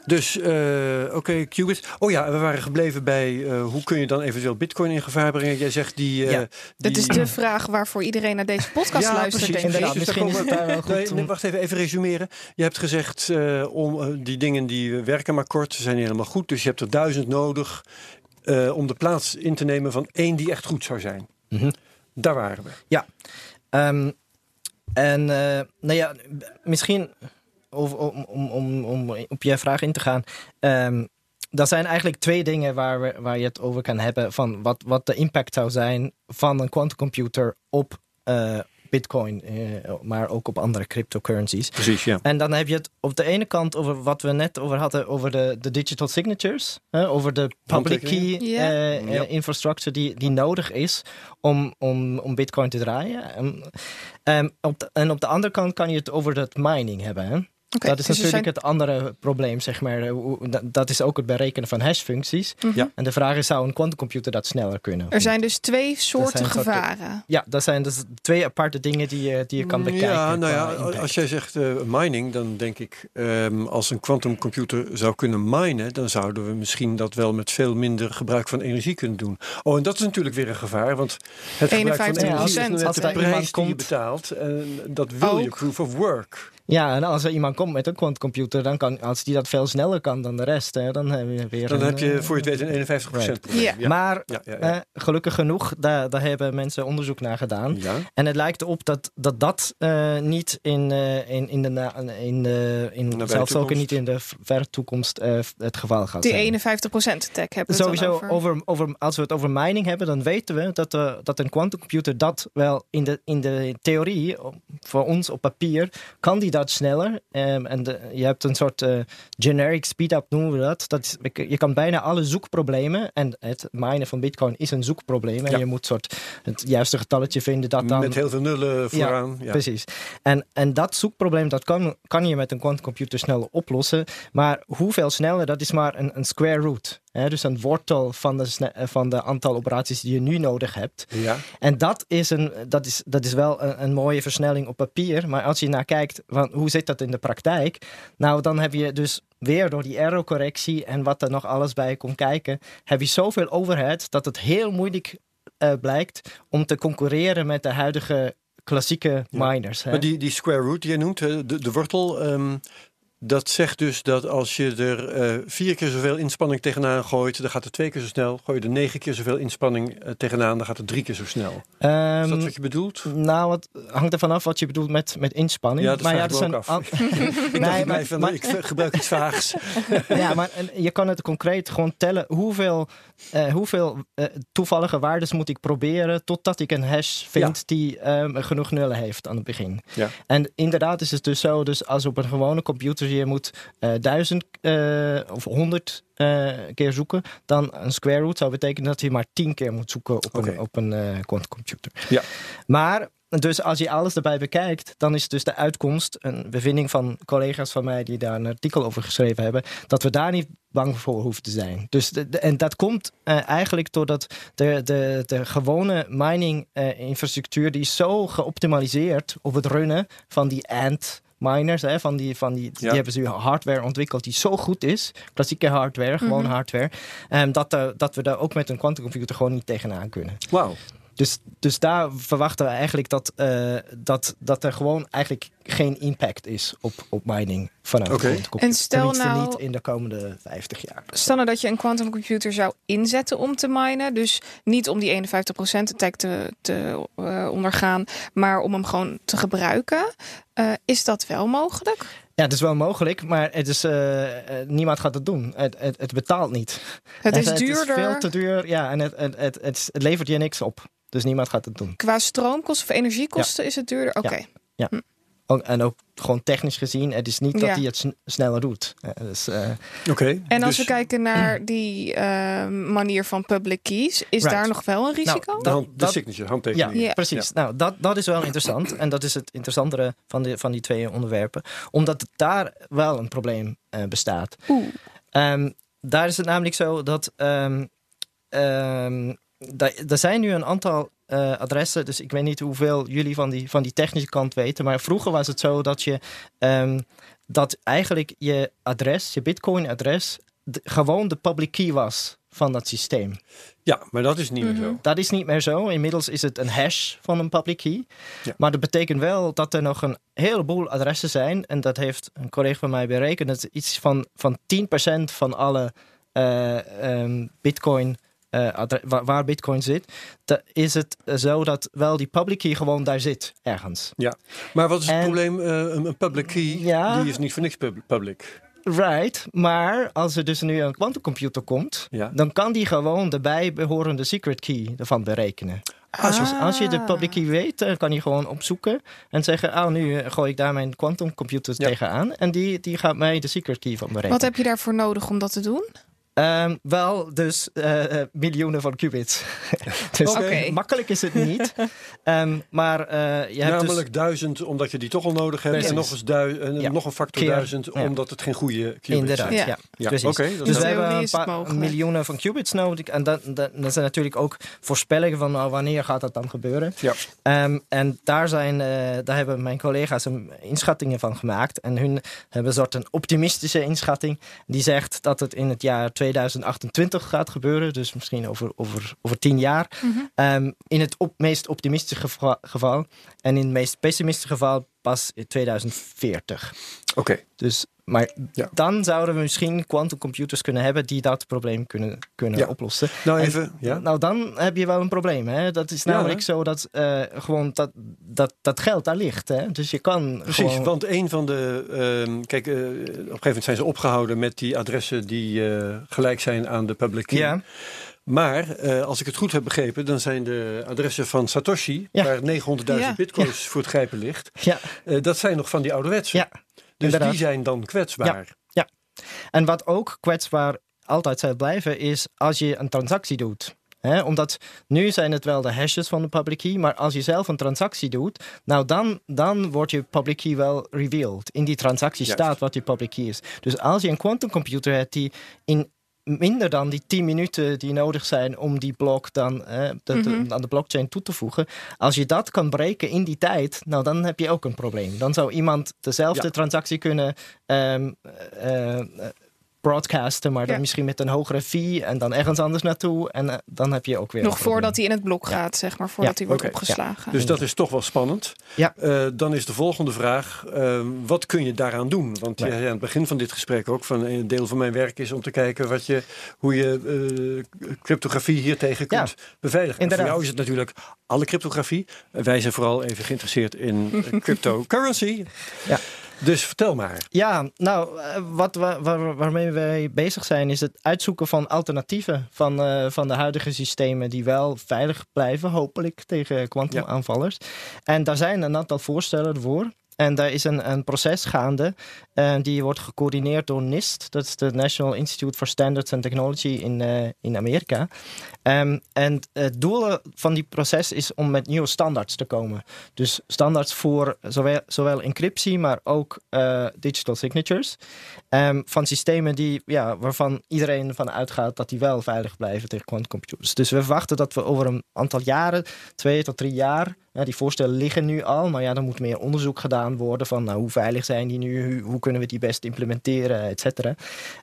Speaker 1: dus, eh, oké, Qubit. Oh ja, we waren gebleven bij eh, hoe kun je dan eventueel Bitcoin in gevaar brengen? Jij zegt die. eh,
Speaker 3: Ja,
Speaker 2: Dat is de vraag waarvoor iedereen naar deze podcast
Speaker 1: ja,
Speaker 2: luistert,
Speaker 1: precies.
Speaker 2: denk ik.
Speaker 1: Dus
Speaker 3: Misschien is
Speaker 1: komen
Speaker 3: het daar wel goed
Speaker 1: Nee, wacht even, even resumeren. Je hebt gezegd, eh, om, die dingen die werken maar kort, ze zijn niet helemaal goed. Dus je hebt er duizend nodig eh, om de plaats in te nemen van één die echt goed zou zijn.
Speaker 3: Mhm.
Speaker 1: Daar waren we.
Speaker 3: Ehm, en eh, nou ja, misschien om, om, om, om op je vraag in te gaan. ehm dat zijn eigenlijk twee dingen waar, we, waar je het over kan hebben. Van wat, wat de impact zou zijn van een quantumcomputer op eh, Bitcoin, eh, maar ook op andere cryptocurrencies.
Speaker 1: Precies, ja.
Speaker 3: En dan heb je het op de ene kant over wat we net over hadden, over de, de digital signatures. Hè, over de public key.
Speaker 2: Ja.
Speaker 3: eh, eh, infrastructure die, die nodig is om, om, om Bitcoin te draaien. Ehm, ehm, op de- en op de andere kant kan je het over het mining hebben. Hè? Dat is
Speaker 2: dus
Speaker 3: natuurlijk
Speaker 2: zijn-
Speaker 3: het andere probleem, zeg maar. Eh, Dat, is ook het berekenen van hashfuncties.
Speaker 2: Mhm.
Speaker 1: Ja.
Speaker 3: En de vraag is, zou een quantumcomputer dat sneller kunnen?
Speaker 2: Er zijn dus twee soorten gevaren.
Speaker 3: Ja, dat zijn dus twee aparte dingen die je, die je kan bekijken.
Speaker 1: Ja, nou ja,
Speaker 3: impact.
Speaker 1: als jij zegt eh, mining, dan denk ik, ehm, als een quantumcomputer zou kunnen minen, dan zouden we misschien dat wel met veel minder gebruik van energie kunnen doen. Oh, en dat is natuurlijk weer een gevaar, want het gebruik van
Speaker 2: 51%.
Speaker 1: energie is net
Speaker 3: Als
Speaker 1: de prijs die je
Speaker 3: komt-
Speaker 1: betaalt. En dat wil je, proof of work.
Speaker 3: Ja, en als er iemand komt met een quantumcomputer, dan kan, als die dat veel sneller kan dan de rest, hè, dan hebben we weer
Speaker 1: Dan
Speaker 3: een,
Speaker 1: heb je
Speaker 3: eh,
Speaker 1: voor je het weet een 51% probleem.
Speaker 2: Ja.
Speaker 1: Ja.
Speaker 3: Maar
Speaker 1: Ja, ja, ja.
Speaker 3: eh, gelukkig genoeg, daar, daar hebben mensen onderzoek naar gedaan.
Speaker 1: Ja.
Speaker 3: En het lijkt erop dat dat, dat eh, niet in, eh, in, in de, na- in, de in, zelfs ook niet in de verre toekomst eh, het geval gaat
Speaker 2: Die
Speaker 3: zijn.
Speaker 2: 51% tech hebben we het dan
Speaker 3: Sowieso,
Speaker 2: over.
Speaker 3: over. Over, als we het over mining hebben, dan weten we dat, eh, dat een quantumcomputer dat wel in de, in de theorie, op- voor ons op papier, kan die dat sneller. Ehm, en de, je hebt een soort eh, generic speed-up noemen we dat. dat is, je kan bijna alle zoekproblemen, en het minen van bitcoin is een zoekprobleem. En
Speaker 1: Ja.
Speaker 3: je moet soort het juiste getalletje vinden dat dan...
Speaker 1: Met heel veel nullen vooraan. Ja,
Speaker 3: Precies. En, en dat zoekprobleem dat kan, kan je met een quantumcomputer sneller oplossen. Maar hoeveel sneller, dat is maar een, een square root. Dus een wortel van de, eh, van de aantal operaties die je nu nodig hebt.
Speaker 1: Ja.
Speaker 3: En dat is, een, dat is, dat is wel een, een mooie versnelling op papier. Maar als je naar kijkt, van hoe zit dat in de praktijk? Nou, dan heb je dus weer door die errorcorrectie en wat er nog alles bij komt kijken, heb je zoveel overhead dat het heel moeilijk eh, blijkt om te concurreren met de huidige klassieke miners. Hè?
Speaker 1: Maar die, die square root die je noemt, de, de wortel, ehm, dat zegt dus dat als je er eh, vier keer zoveel inspanning tegenaan gooit, dan gaat het twee keer zo snel. Gooi je er negen keer zoveel inspanning eh, tegenaan, dan gaat het drie keer zo snel.
Speaker 3: Ehm,
Speaker 1: Is dat wat je bedoelt?
Speaker 3: Nou, het hangt er vanaf wat je bedoelt met, met inspanning.
Speaker 1: Ja, dat ik me ook af. ik
Speaker 3: Nee, maar-
Speaker 1: van,
Speaker 3: maar-
Speaker 1: ik gebruik iets vaags.
Speaker 3: ja, maar je kan het concreet gewoon tellen. Hoeveel, eh, hoeveel toevallige waardes moet ik proberen totdat ik een hash vind die ehm, genoeg nullen heeft aan het begin.
Speaker 1: Ja.
Speaker 3: En inderdaad is het dus zo, dus als op een gewone computer je moet eh, duizend eh, of honderd eh, keer zoeken, dan een square root zou betekenen dat je maar tien keer moet zoeken op een, op een quantumcomputer.
Speaker 1: Ja.
Speaker 3: Maar dus als je alles erbij bekijkt, dan is dus de uitkomst, een bevinding van collega's van mij die daar een artikel over geschreven hebben, dat we daar niet bang voor hoeven te zijn. Dus de, de- en dat komt eigenlijk doordat de, de, de gewone mining infrastructuur die is zo geoptimaliseerd op het runnen van die ant miners, hè, van die, van die, die
Speaker 1: Ja.
Speaker 3: hebben ze hardware ontwikkeld die zo goed is, klassieke hardware, gewoon
Speaker 2: Mhm.
Speaker 3: hardware, ehm, dat, er- dat we daar ook met een quantumcomputer gewoon niet tegenaan kunnen.
Speaker 1: Wauw.
Speaker 3: Dus, dus daar verwachten we eigenlijk dat, eh, dat, dat er gewoon eigenlijk geen impact is op, op mining vanuit
Speaker 1: Oké.
Speaker 3: de quantumcomputer.
Speaker 2: En stel nou-
Speaker 3: niet in de komende 50 jaar.
Speaker 2: Stel nou dat je een quantumcomputer zou inzetten om te minen. Dus niet om die 51% attack te, te eh, ondergaan, maar om hem gewoon te gebruiken. Eh, is dat wel mogelijk?
Speaker 3: Ja, het is wel mogelijk, maar het is, eh, niemand gaat het doen. Het, het, het betaalt niet.
Speaker 2: Het is
Speaker 3: Het is
Speaker 2: duurder
Speaker 3: veel te duur, ja, en het, het, het, het, het levert je niks op. Dus niemand gaat het doen.
Speaker 2: qua stroomkosten of energiekosten. Is het duurder? Oké.
Speaker 3: Ook, en ook gewoon technisch gezien, het is niet dat hij het sn- sneller doet. Eh, dus, eh,
Speaker 1: Oké.
Speaker 2: En als
Speaker 1: dus
Speaker 2: we kijken naar die eh, manier van public keys, is
Speaker 3: Right.
Speaker 2: daar nog wel een risico?
Speaker 1: de, hand- de signature, handtekening.
Speaker 2: Ja.
Speaker 3: precies. Nou, dat, dat is wel interessant. En dat is het interessantere van, de, van die twee onderwerpen. Omdat daar wel een probleem eh, bestaat.
Speaker 2: Oeh.
Speaker 3: Ehm, daar is het namelijk zo dat. ehm, ehm, da- er zijn nu een aantal eh, adressen. Dus ik weet niet hoeveel jullie van die, van die technische kant weten. Maar vroeger was het zo dat je. ehm, dat eigenlijk je adres, je Bitcoin-adres. de- gewoon de public key was van dat systeem.
Speaker 1: Ja, maar dat is niet meer
Speaker 2: Mhm.
Speaker 1: zo.
Speaker 3: Dat is niet meer zo. Inmiddels is het een hash van een public key.
Speaker 1: Ja.
Speaker 3: Maar dat betekent wel dat er nog een heleboel adressen zijn. En dat heeft een collega van mij berekend. Dat is iets van, van 10% van alle eh, ehm, bitcoin, waar, waar bitcoin zit. Is het zo dat wel die public key gewoon daar zit ergens.
Speaker 1: Maar wat is het probleem? Eh, een, public key,
Speaker 3: Ja.
Speaker 1: die is niet voor niks pub- public.
Speaker 3: Right, maar als er dus nu een quantumcomputer komt,
Speaker 1: Ja.
Speaker 3: dan kan die gewoon de bijbehorende secret key ervan berekenen. Als, je, als je de
Speaker 2: Ah.
Speaker 3: public key weet, dan kan je gewoon opzoeken en zeggen: Ah, nu eh, gooi ik daar mijn quantumcomputer
Speaker 1: Ja.
Speaker 3: tegenaan. En die, die gaat mij de secret key van berekenen.
Speaker 2: Wat heb je daarvoor nodig om dat te doen?
Speaker 3: Ehm, wel, dus eh, eh, miljoenen van qubits. dus makkelijk is het niet. Ehm, maar eh, je hebt
Speaker 1: Namelijk
Speaker 3: dus...
Speaker 1: duizend, omdat je die toch al nodig hebt.
Speaker 3: Precies.
Speaker 1: En nog, eens dui- en
Speaker 3: Ja.
Speaker 1: nog een factor
Speaker 3: Keer.
Speaker 1: duizend,
Speaker 3: Ja.
Speaker 1: omdat het geen goede qubits
Speaker 3: Inderdaad,
Speaker 1: zijn.
Speaker 3: ja. Precies. Dus we hebben
Speaker 2: theorie
Speaker 3: een paar
Speaker 2: mogelijk.
Speaker 3: miljoenen van qubits nodig. En dat, dat, dat zijn natuurlijk ook voorspellingen van nou, wanneer gaat dat dan gebeuren.
Speaker 1: Ja.
Speaker 3: Ehm, en daar, zijn, eh, daar hebben mijn collega's een inschattingen van gemaakt. En hun hebben een soort een optimistische inschatting. Die zegt dat het in het jaar 2028 gaat gebeuren. Dus misschien over, over, over tien jaar.
Speaker 2: Mhm.
Speaker 3: Ehm, in het op, meest optimistische geva- geval. En in het meest pessimistische geval pas in 2040.
Speaker 1: Oké.
Speaker 3: Dus, maar
Speaker 1: Ja.
Speaker 3: dan zouden we misschien quantumcomputers kunnen hebben die dat probleem kunnen, kunnen
Speaker 1: Ja.
Speaker 3: oplossen.
Speaker 1: Nou
Speaker 3: En-
Speaker 1: even, ja.
Speaker 3: Nou, dan heb je wel een probleem. Hè? Dat is
Speaker 1: Ja,
Speaker 3: namelijk
Speaker 1: hè?
Speaker 3: zo dat eh, gewoon dat, dat, dat geld daar ligt. Hè? Dus je kan
Speaker 1: Precies,
Speaker 3: gewoon...
Speaker 1: want een van de. ehm, kijk, eh, op een gegeven moment zijn ze opgehouden met die adressen die eh, gelijk zijn aan de public key.
Speaker 3: Ja,
Speaker 1: Maar eh, als ik het goed heb begrepen, dan zijn de adressen van Satoshi,
Speaker 3: Ja.
Speaker 1: waar 900.000
Speaker 2: Ja.
Speaker 1: bitcoins voor het grijpen ligt,
Speaker 3: ja.
Speaker 1: eh, dat zijn nog van die ouderwetse.
Speaker 3: Ja,
Speaker 1: dus
Speaker 3: inderdaad.
Speaker 1: die zijn dan kwetsbaar.
Speaker 3: En wat ook kwetsbaar altijd zal blijven, is als je een transactie doet. Omdat nu zijn het wel de hashes van de public key, maar als je zelf een transactie doet, nou dan, dan wordt je public key wel revealed. In die transactie
Speaker 1: Juist.
Speaker 3: staat wat je public key is. Dus als je een quantumcomputer hebt die in minder dan die 10 minuten die nodig zijn om die blok dan eh, de- de-
Speaker 2: Mhm.
Speaker 3: aan de blockchain toe te voegen, als je dat kan breken in die tijd, nou dan heb je ook een probleem. Dan zou iemand dezelfde
Speaker 1: Ja.
Speaker 3: transactie kunnen ehm, eh, eh, broadcasten, maar dan
Speaker 2: Ja.
Speaker 3: misschien met een hogere fee en dan ergens anders naartoe. En eh, dan heb je ook weer.
Speaker 2: Nog voordat hij in het blok gaat, zeg maar, voordat hij wordt opgeslagen.
Speaker 1: Dus dat is toch wel spannend.
Speaker 3: Ja.
Speaker 1: Eh, dan is de volgende vraag: ehm, wat kun je daaraan doen? Want je zei aan het begin van dit gesprek ook van een deel van mijn werk is om te kijken wat je, hoe je eh, cryptografie hier tegen kunt
Speaker 3: Ja,
Speaker 1: beveiligen. En Voor
Speaker 3: inderdaad.
Speaker 1: jou is het natuurlijk alle cryptografie. Eh, wij zijn vooral even geïnteresseerd in eh, cryptocurrency.
Speaker 3: Ja.
Speaker 1: Dus vertel maar.
Speaker 3: Ja, nou, eh, wat, wa- waar, waarmee wij bezig zijn, is het uitzoeken van alternatieven van, eh, van de huidige systemen die wel veilig blijven, hopelijk tegen kwantumaanvallers. En daar zijn een aantal voorstellen voor. En daar is een, een proces gaande. En die wordt gecoördineerd door NIST. Dat is de National Institute for Standards and Technology in, uh, in Amerika. Um, en het doel van die proces is om met nieuwe standaards te komen. Dus standaards voor zowel, zowel encryptie, maar ook uh, digital signatures. Um, van systemen die, ja, waarvan iedereen van uitgaat dat die wel veilig blijven tegen quantumcomputers. Dus we verwachten dat we over een aantal jaren, twee tot drie jaar, ja, die voorstellen liggen nu al, maar ja, er moet meer onderzoek gedaan worden van nou, hoe veilig zijn die nu, hoe, kunnen we die best implementeren, et cetera.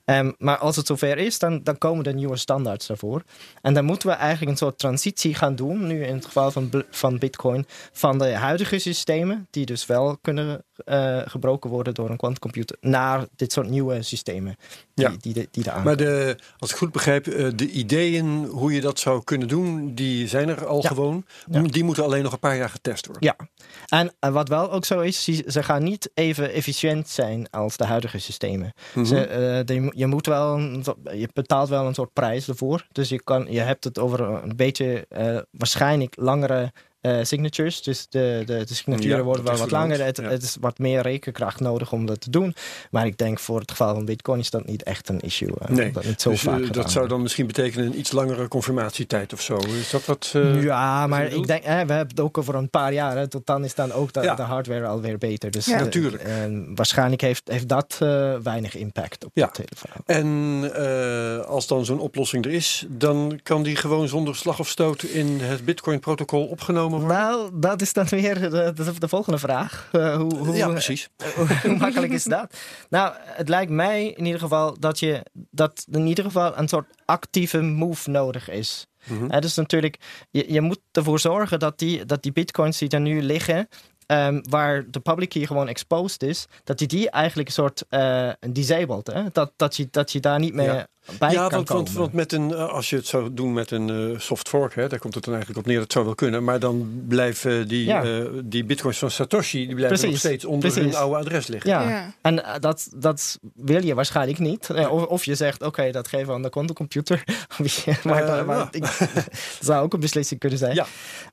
Speaker 3: Um, maar als het zover is, dan, dan komen er nieuwe standaards daarvoor. En dan moeten we eigenlijk een soort transitie gaan doen, nu in het geval van, van Bitcoin, van de huidige systemen, die dus wel kunnen uh, gebroken worden door een quantumcomputer, naar dit soort nieuwe systemen die,
Speaker 1: ja.
Speaker 3: die, die, die
Speaker 1: Maar de, als ik goed begrijp, uh, de ideeën hoe je dat zou kunnen doen, die zijn er al
Speaker 3: Ja.
Speaker 1: gewoon.
Speaker 3: Ja.
Speaker 1: Die moeten alleen nog een paar jaar getest worden.
Speaker 3: Ja, en, en wat wel ook zo is, ze gaan niet even efficiënt zijn als de huidige systemen.
Speaker 1: Mhm.
Speaker 3: Ze, eh, de- je, moet wel een je betaalt wel een soort prijs ervoor. Dus je, kan, je hebt het over een beetje eh, waarschijnlijk langere eh, signatures. Dus de, de, de signaturen
Speaker 1: Ja,
Speaker 3: worden wel wat langer. Het,
Speaker 1: ja.
Speaker 3: het is wat meer rekenkracht nodig om dat te doen. Maar ik denk voor het geval van Bitcoin is dat niet echt een issue.
Speaker 1: Nee,
Speaker 3: dat niet zo
Speaker 1: Dus, eh,
Speaker 3: vaak
Speaker 1: dat zou dan misschien betekenen een iets langere confirmatietijd of zo. Is dat wat?
Speaker 3: ja, maar ik denk, hè, we hebben het ook over een paar jaar. Hè, tot dan is dan ook de,
Speaker 1: Ja.
Speaker 3: de hardware alweer beter. Dus
Speaker 2: Ja.
Speaker 1: Natuurlijk.
Speaker 3: en waarschijnlijk heeft, heeft dat weinig impact op
Speaker 1: Ja.
Speaker 3: het hele verhaal.
Speaker 1: En als dan zo'n oplossing er is, dan kan die gewoon zonder slag of stoot in het Bitcoin-protocol opgenomen worden.
Speaker 3: Nou, dat is dan weer de, de, de volgende vraag. Eh, hoe, hoe,
Speaker 1: ja, precies.
Speaker 3: hoe makkelijk is dat? Nou, het lijkt mij in ieder geval dat je dat in ieder geval een soort actieve move nodig is. Hè, dus natuurlijk, je, je moet ervoor zorgen dat die, dat die bitcoins die er nu liggen, ehm, waar de public key gewoon exposed is, dat die die eigenlijk een soort eh disabled, hè? Dat, dat, je, dat je daar niet meer
Speaker 1: Ja.
Speaker 3: Bij
Speaker 1: ja,
Speaker 3: kan
Speaker 1: want,
Speaker 3: komen.
Speaker 1: want, want met een, eh, als je het zou doen met een eh, soft fork, hè, daar komt het dan eigenlijk op neer, dat zou wel kunnen. Maar dan blijven die,
Speaker 3: Ja.
Speaker 1: eh, die bitcoins van Satoshi, die blijven
Speaker 3: Precies,
Speaker 1: nog steeds onder
Speaker 3: precies.
Speaker 1: hun oude adres liggen.
Speaker 3: ja.
Speaker 2: Ja.
Speaker 3: En dat, dat wil je waarschijnlijk niet. Of, of je zegt, oké, dat geven we aan de quantumcomputer. maar maar
Speaker 1: ja.
Speaker 3: ik- dat zou ook een beslissing kunnen zijn.
Speaker 1: Ja.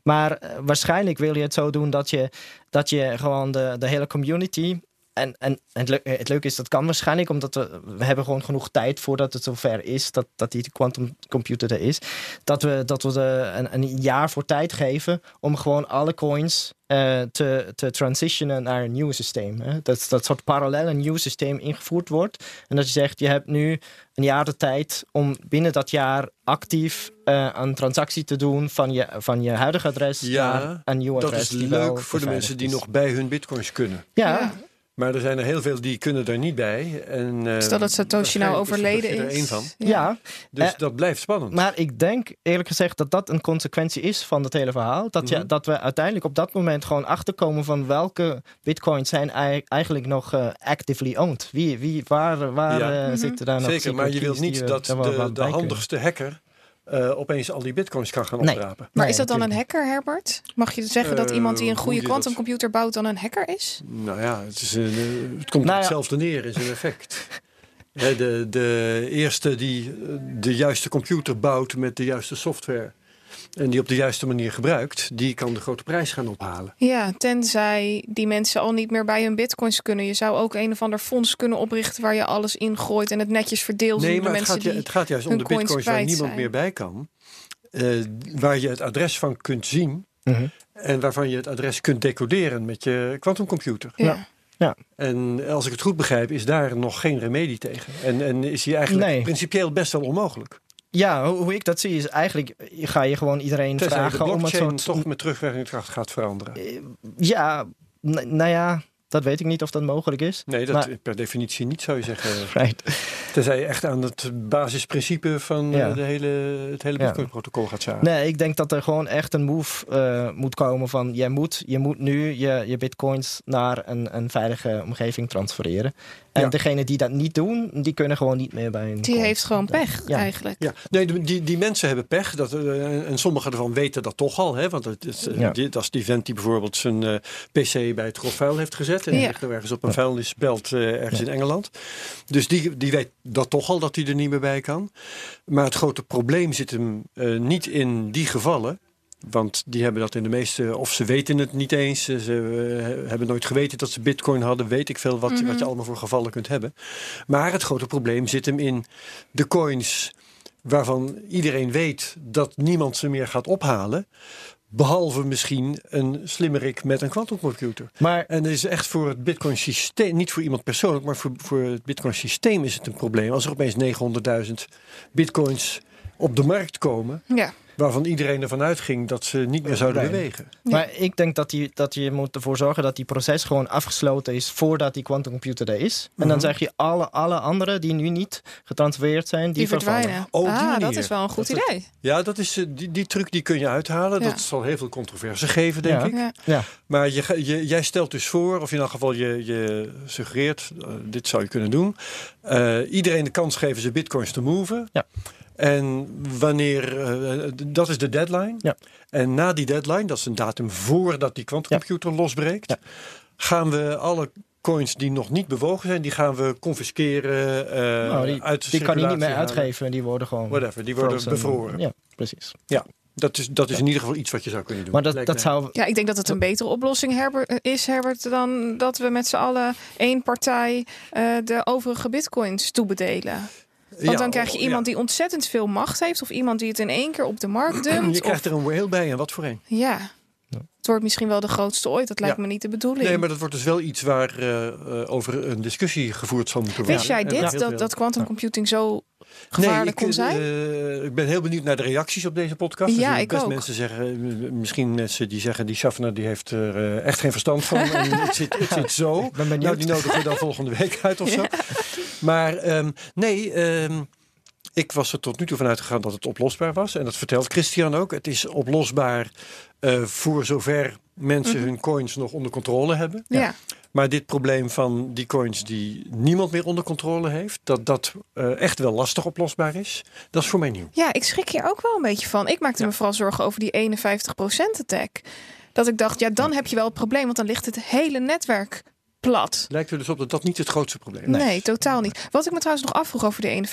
Speaker 3: Maar waarschijnlijk wil je het zo doen dat je, dat je gewoon de, de hele community... En, en het, het leuke is, dat kan waarschijnlijk, omdat we, we hebben gewoon genoeg tijd voordat het zover is, dat, dat die quantumcomputer er is. Dat we, dat we de, een, een jaar voor tijd geven om gewoon alle coins eh, te, te transitionen naar een nieuw systeem. Hè? Dat, dat soort parallel een nieuw systeem ingevoerd wordt. En dat je zegt, je hebt nu een jaar de tijd om binnen dat jaar actief eh, een transactie te doen van je, van je huidige adres
Speaker 1: Ja,
Speaker 3: naar een nieuw
Speaker 1: Dat
Speaker 3: adres.
Speaker 1: is
Speaker 3: die wel
Speaker 1: leuk voor de mensen die
Speaker 3: is.
Speaker 1: nog bij hun bitcoins kunnen.
Speaker 3: Ja,
Speaker 2: Ja.
Speaker 1: Maar er zijn er heel veel die kunnen er niet bij. En, eh,
Speaker 2: Stel dat Satoshi nou overleden
Speaker 1: er
Speaker 2: is.
Speaker 1: één van.
Speaker 3: ja.
Speaker 1: Dus
Speaker 3: Eh,
Speaker 1: dat blijft spannend.
Speaker 3: Maar ik denk eerlijk gezegd dat dat een consequentie is van het hele verhaal. Dat, je,
Speaker 1: Mhm.
Speaker 3: dat we uiteindelijk op dat moment gewoon achterkomen van welke bitcoins zijn ei- eigenlijk nog eh, actively owned. Wie, wie, waar waar
Speaker 1: Ja.
Speaker 2: Mhm.
Speaker 3: zitten daar nog
Speaker 1: Zeker, maar je wilt niet
Speaker 3: die
Speaker 1: dat de, handigste hacker eh, opeens al die bitcoins kan gaan
Speaker 3: Nee.
Speaker 1: oprapen.
Speaker 2: Maar
Speaker 3: Nee,
Speaker 2: is dat dan een hacker, Herbert? Mag je zeggen dat
Speaker 1: Eh,
Speaker 2: iemand die een goede quantumcomputer bouwt dan een hacker is?
Speaker 1: Nou ja, het, is, een, eh, het komt
Speaker 3: Nou ja.
Speaker 1: hetzelfde neer in zijn effect. Hè, de, de eerste die de juiste computer bouwt met de juiste software en die op de juiste manier gebruikt, die kan de grote prijs gaan ophalen.
Speaker 2: Ja, tenzij die mensen al niet meer bij hun bitcoins kunnen. Je zou ook een of ander fonds kunnen oprichten waar je alles ingooit en het netjes verdeelt.
Speaker 1: Nee, maar
Speaker 2: de
Speaker 1: het gaat,
Speaker 2: die...
Speaker 1: het gaat juist om de
Speaker 2: coins
Speaker 1: bitcoins waar niemand
Speaker 2: zijn.
Speaker 1: meer bij kan. eh, waar je het adres van kunt zien
Speaker 3: Mhm.
Speaker 1: en waarvan je het adres kunt decoderen met je quantumcomputer.
Speaker 2: Ja.
Speaker 1: En als ik het goed begrijp, is daar nog geen remedie tegen. En, en is die eigenlijk
Speaker 3: Nee.
Speaker 1: principieel best wel onmogelijk.
Speaker 3: Ja, hoe, hoe ik dat zie is eigenlijk ga je gewoon iedereen
Speaker 1: Tenzij
Speaker 3: vragen om soort...
Speaker 1: toch met terugwerkende kracht gaat veranderen.
Speaker 3: Eh, Ja, nou ja, dat weet ik niet of dat mogelijk is.
Speaker 1: Nee, dat
Speaker 3: Maar-
Speaker 1: per definitie niet zou je zeggen.
Speaker 3: Right.
Speaker 1: Tenzij je echt aan het basisprincipe van eh,
Speaker 3: Ja.
Speaker 1: de hele, het hele
Speaker 3: Ja.
Speaker 1: Bitcoin-protocol gaat zagen.
Speaker 3: Nee, ik denk dat er gewoon echt een move eh, moet komen van je moet, je moet nu je, je bitcoins naar een, een veilige omgeving transfereren. En
Speaker 1: Ja.
Speaker 3: degene die dat niet doen, die kunnen gewoon niet meer bij een
Speaker 2: Die heeft gewoon pech
Speaker 3: Ja.
Speaker 2: eigenlijk.
Speaker 1: Ja, nee, die- die, die mensen hebben pech. Dat, eh, en sommigen ervan weten dat toch al. Hè, want het is, eh,
Speaker 3: Ja.
Speaker 1: die- dat is die vent die bijvoorbeeld zijn eh, PC bij het grofvuil heeft gezet. En die
Speaker 2: Ja.
Speaker 1: ligt nou ergens op een vuilnisbelt eh, ergens in Engeland. Dus die, die weet dat toch al dat hij er niet meer bij kan. Maar het grote probleem zit hem eh, niet in die gevallen. Want die hebben dat in de meeste, of ze weten het niet eens. Ze uh, hebben nooit geweten dat ze bitcoin hadden. Weet ik veel wat, wat je
Speaker 2: Mhm.
Speaker 1: allemaal voor gevallen kunt hebben. Maar het grote probleem zit hem in de coins waarvan iedereen weet dat niemand ze meer gaat ophalen. Behalve misschien een slimmerik met een quantumcomputer.
Speaker 3: Maar
Speaker 1: En het is echt voor het Bitcoin systeem, niet voor iemand persoonlijk, maar voor, voor het Bitcoin systeem is het een probleem. Als er opeens 900.000 Bitcoins op de markt komen,
Speaker 2: Ja.
Speaker 1: Waarvan iedereen ervan uitging dat ze niet meer zouden
Speaker 3: Nee.
Speaker 1: bewegen.
Speaker 2: Ja.
Speaker 3: Maar ik denk dat, die, dat je moet ervoor zorgen dat die proces gewoon afgesloten is voordat die quantumcomputer er is. En dan
Speaker 1: Mhm.
Speaker 3: zeg je alle, alle anderen die nu niet getransfereerd zijn, die,
Speaker 2: Die
Speaker 3: vervallen.
Speaker 2: verdwijnen.
Speaker 1: Oh, die
Speaker 2: ah, dat is wel een goed
Speaker 1: Dat-
Speaker 2: idee.
Speaker 1: Ja, dat is, eh, die, die truc die kun je uithalen.
Speaker 2: Ja.
Speaker 1: Dat zal heel veel controverse geven, denk
Speaker 3: Ja.
Speaker 1: ik.
Speaker 2: Ja.
Speaker 3: Ja,
Speaker 1: Maar je, jij stelt dus voor, of in elk geval je, je suggereert, eh, dit zou je kunnen doen. eh, iedereen de kans geven zijn bitcoins te moven.
Speaker 3: Ja.
Speaker 1: En wanneer, eh, dat is de deadline.
Speaker 3: Ja.
Speaker 1: En na die deadline, dat is een datum voordat die quantumcomputer losbreekt,
Speaker 3: Ja.
Speaker 1: gaan we alle coins die nog niet bewogen zijn, die gaan we confisceren. eh
Speaker 3: nou, die,
Speaker 1: uit de
Speaker 3: die kan je niet meer uitgeven. Die worden gewoon
Speaker 1: Whatever, die worden
Speaker 3: frozen.
Speaker 1: bevroren.
Speaker 3: Ja, precies.
Speaker 1: Dat is, dat is in ieder geval iets wat je zou kunnen doen.
Speaker 3: Maar dat, dat zou...
Speaker 2: Ja, ik denk dat het een betere oplossing Herbert, is, Herbert, dan dat we met z'n allen één partij eh, de overige bitcoins toebedelen. Want
Speaker 1: Ja,
Speaker 2: dan krijg je
Speaker 1: ja.
Speaker 2: iemand die ontzettend veel macht heeft, of iemand die het in één keer op de markt dumpt.
Speaker 1: Je krijgt
Speaker 2: of-
Speaker 1: er een whale bij en wat voor een.
Speaker 2: Ja. Het wordt misschien wel de grootste ooit. Dat lijkt
Speaker 1: Ja.
Speaker 2: me niet de bedoeling.
Speaker 1: Nee, maar dat wordt dus wel iets waar eh, eh, over een discussie gevoerd zal moeten worden.
Speaker 2: Wist jij dit? Dat, dat quantum computing zo
Speaker 1: Nee,
Speaker 2: gevaarlijk
Speaker 1: ik,
Speaker 2: kon zijn?
Speaker 1: eh, ik ben heel benieuwd naar de reacties op deze podcast.
Speaker 2: Ja,
Speaker 1: zullen
Speaker 2: ik
Speaker 1: best
Speaker 2: ook.
Speaker 1: mensen zeggen, misschien mensen die zeggen, die Schaffner die heeft er eh, echt geen verstand van. en het zit, het zit zo.
Speaker 3: Ik ben benieuwd.
Speaker 1: Nou, die nodigen we dan volgende week uit of zo. Maar ehm, nee, ehm, ik was er tot nu toe van uitgegaan dat het oplosbaar was. En dat vertelt Christian ook. Het is oplosbaar eh, voor zover mensen hun coins nog onder controle hebben.
Speaker 2: ja.
Speaker 1: Maar dit probleem van die coins die niemand meer onder controle heeft, dat dat eh, echt wel lastig oplosbaar is, dat is voor mij nieuw.
Speaker 2: Ja, ik schrik hier ook wel een beetje van. Ik maakte me vooral zorgen over die 51% attack. Dat ik dacht, ja, dan heb je wel het probleem, want dan ligt het hele netwerk plat.
Speaker 1: Lijkt er dus op dat dat niet het grootste probleem is.
Speaker 2: Nee. totaal niet. Wat ik me trouwens nog afvroeg over die 51%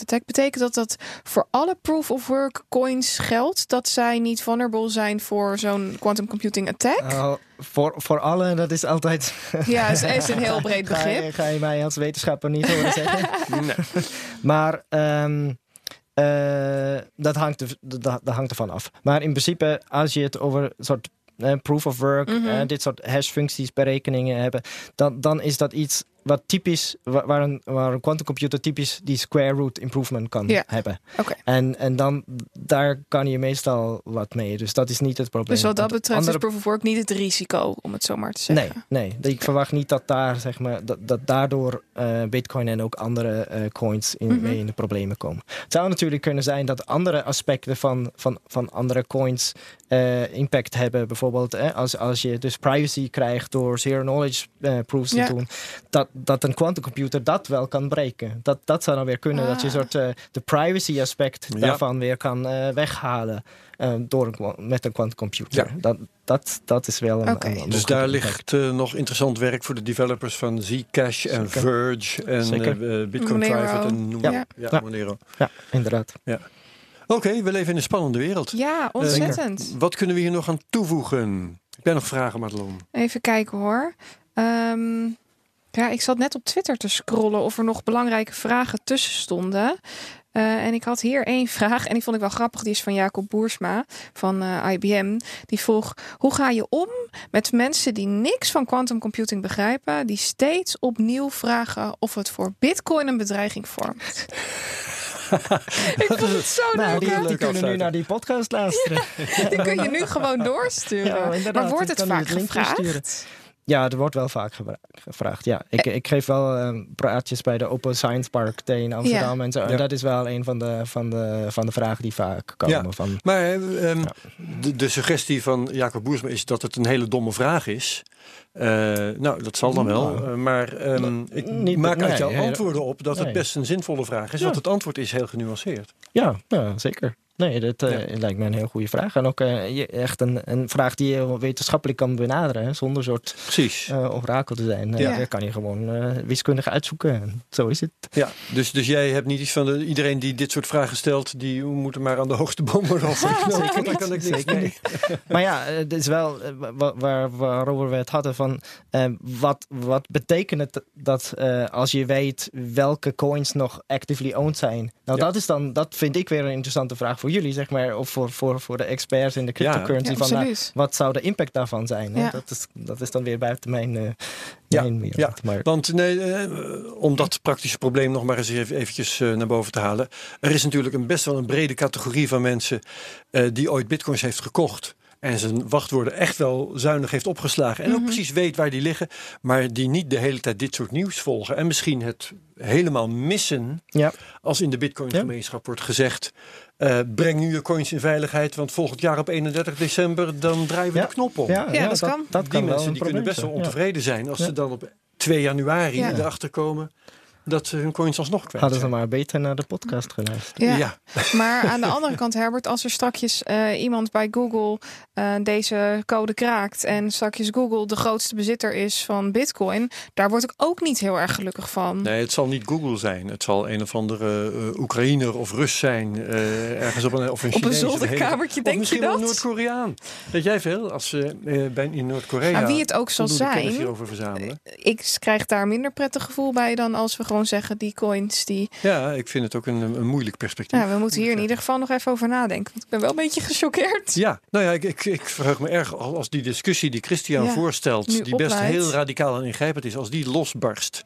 Speaker 2: attack, betekent dat dat voor alle proof of work coins geldt dat zij niet vulnerable zijn voor zo'n quantum computing attack?
Speaker 3: Uh, voor, voor alle, dat is altijd...
Speaker 2: Ja, is, is een heel breed
Speaker 3: ga, je,
Speaker 2: begrip.
Speaker 3: ga je mij als wetenschapper niet horen zeggen.
Speaker 1: Nee.
Speaker 3: Maar ehm, eh, dat, hangt er, dat, dat hangt ervan af. Maar in principe, als je het over een soort proof of work,
Speaker 2: Mhm.
Speaker 3: dit soort hashfuncties, berekeningen hebben, dan, dan is dat iets wat typisch, wa- waar een, waar een quantumcomputer typisch die square root improvement kan
Speaker 2: Ja.
Speaker 3: hebben.
Speaker 2: Oké.
Speaker 3: En, en dan, daar kan je meestal wat mee. Dus dat is niet het probleem.
Speaker 2: Dus wat dat betreft
Speaker 3: andere
Speaker 2: is proof of work niet het risico, om het zo maar te
Speaker 3: Nee,
Speaker 2: zeggen.
Speaker 3: nee. Ik verwacht niet dat, daar, zeg maar, dat, dat daardoor eh, Bitcoin en ook andere eh, coins in,
Speaker 2: Mhm.
Speaker 3: mee in de problemen komen. Het zou natuurlijk kunnen zijn dat andere aspecten van, van, van andere coins eh, impact hebben. Bijvoorbeeld eh, als, als je dus privacy krijgt door zero knowledge eh, proofs
Speaker 2: Ja.
Speaker 3: te doen, dat, dat een quantumcomputer dat wel kan breken. Dat, dat zou dan weer kunnen, dat je
Speaker 2: Ah.
Speaker 3: soort eh, de privacy aspect
Speaker 1: Ja.
Speaker 3: daarvan weer kan eh, weghalen. eh, door een, met een quantumcomputer.
Speaker 1: Ja.
Speaker 3: Dat, dat, dat is wel een, een
Speaker 1: Dus daar
Speaker 3: impact.
Speaker 1: ligt nog interessant werk voor de developers van Zcash en. Verge en Bitcoin
Speaker 2: Monero.
Speaker 1: Private en noem
Speaker 2: Ja.
Speaker 1: ja. Ja,
Speaker 3: Ja.
Speaker 1: Monero.
Speaker 3: Ja,
Speaker 1: Oké, we leven in een spannende wereld.
Speaker 2: Ja, ontzettend.
Speaker 1: Wat kunnen we hier nog aan toevoegen? Ik ben nog vragen, Madelon.
Speaker 2: Even kijken hoor. Ehm, ja, ik zat net op Twitter te scrollen of er nog belangrijke vragen tussen stonden. Eh, en ik had hier één vraag en die vond ik wel grappig. Die is van Jacob Boersma van eh, IBM. Die vroeg: hoe ga je om met mensen die niks van quantum computing begrijpen, die steeds opnieuw vragen of het voor Bitcoin een bedreiging vormt? ik vond het zo
Speaker 3: Nou,
Speaker 2: leuk.
Speaker 3: die, kunnen nu naar die podcast luisteren.
Speaker 2: Die kun je nu gewoon doorsturen.
Speaker 3: Ja,
Speaker 2: maar wordt het vaak
Speaker 3: het linkje
Speaker 2: gevraagd?
Speaker 3: sturen. Ja, er wordt wel vaak gevra- gevraagd. Ja, ik, ik geef wel ehm, praatjes bij de Open Science Park in Amsterdam en zo. En
Speaker 1: Ja.
Speaker 3: dat is wel een van de, van de, van de vragen die vaak komen.
Speaker 1: Ja.
Speaker 3: Van,
Speaker 1: Maar eh, ehm, de, de suggestie van Jacob Boersma is dat het een hele domme vraag is. Eh, nou, dat zal dan wel.
Speaker 3: Nou,
Speaker 1: Eh, maar ehm, ik
Speaker 3: niet-
Speaker 1: maak uit jouw
Speaker 3: nee,
Speaker 1: antwoorden op dat het best een zinvolle vraag is. Want het antwoord is heel genuanceerd.
Speaker 3: ja, ja, zeker. Nee, dat uh, lijkt me een heel goede vraag. En ook uh, echt een, een vraag die je wetenschappelijk kan benaderen. Hè, zonder soort uh, orakel te zijn. Ja. Daar kan je gewoon wiskundig uitzoeken. Zo is het.
Speaker 1: Ja, dus, dus jij hebt niet iets van de, iedereen die dit soort vragen stelt, die moet er maar aan de hoogste boom worden
Speaker 3: Zeker niet. kan ik Zeker niet. maar ja, het is wel waar, waarover we het hadden van wat, wat betekent het dat als je weet welke coins nog actively owned zijn. Nou, dat is dan, dat vind ik weer een interessante vraag voor jullie, zeg maar, of voor, voor, voor de experts in de cryptocurrency. van, nou, wat zou de impact daarvan zijn? Hè? Dat, is, dat is dan weer buiten mijn, uh,
Speaker 1: ja, ja. Maar... want nee, uh, om dat praktische probleem nog maar eens even eventjes uh, naar boven te halen. Er is natuurlijk een best wel een brede categorie van mensen die ooit bitcoins heeft gekocht en zijn wachtwoorden echt wel zuinig heeft opgeslagen. En ook mhm. precies weet waar die liggen. Maar die niet de hele tijd dit soort nieuws volgen. En misschien het helemaal missen. Ja. Als in de Bitcoin gemeenschap wordt gezegd. Uh, breng nu je coins in veiligheid, want volgend jaar op 31 december dan draaien we de knop om.
Speaker 2: Ja, ja, dat, kan.
Speaker 1: Dat die mensen die kunnen best wel ontevreden zijn als ze dan op 2 januari erachter komen dat ze hun coins alsnog kwijt
Speaker 3: Hadden ze maar beter naar de podcast geluisterd.
Speaker 2: Ja. ja. Maar aan de andere kant, Herbert, als er straks uh, iemand bij Google uh, deze code kraakt en straks Google de grootste bezitter is van Bitcoin, daar word ik ook niet heel erg gelukkig van.
Speaker 1: Nee, het zal niet Google zijn. Het zal een of andere uh, Oekraïner of Rus zijn, ergens op een of een
Speaker 2: Op een zolderkamertje, denk
Speaker 1: misschien
Speaker 2: je dat?
Speaker 1: Noord-Koreaan. Weet jij veel als ze bij in Noord-Korea.
Speaker 2: Nou, wie het ook zal zijn.
Speaker 1: verzamelen.
Speaker 2: Ik krijg daar minder prettig gevoel bij dan als we gewoon zeggen, die coins die...
Speaker 1: Ja, ik vind het ook een, een moeilijk perspectief.
Speaker 2: Ja, we moeten hier in ieder geval nog even over nadenken. Want ik ben wel een beetje gechoqueerd.
Speaker 1: Ja, nou ja, ik, ik, ik verheug me erg als die discussie die Christian voorstelt, die best heel radicaal en ingrijpend is, als die losbarst,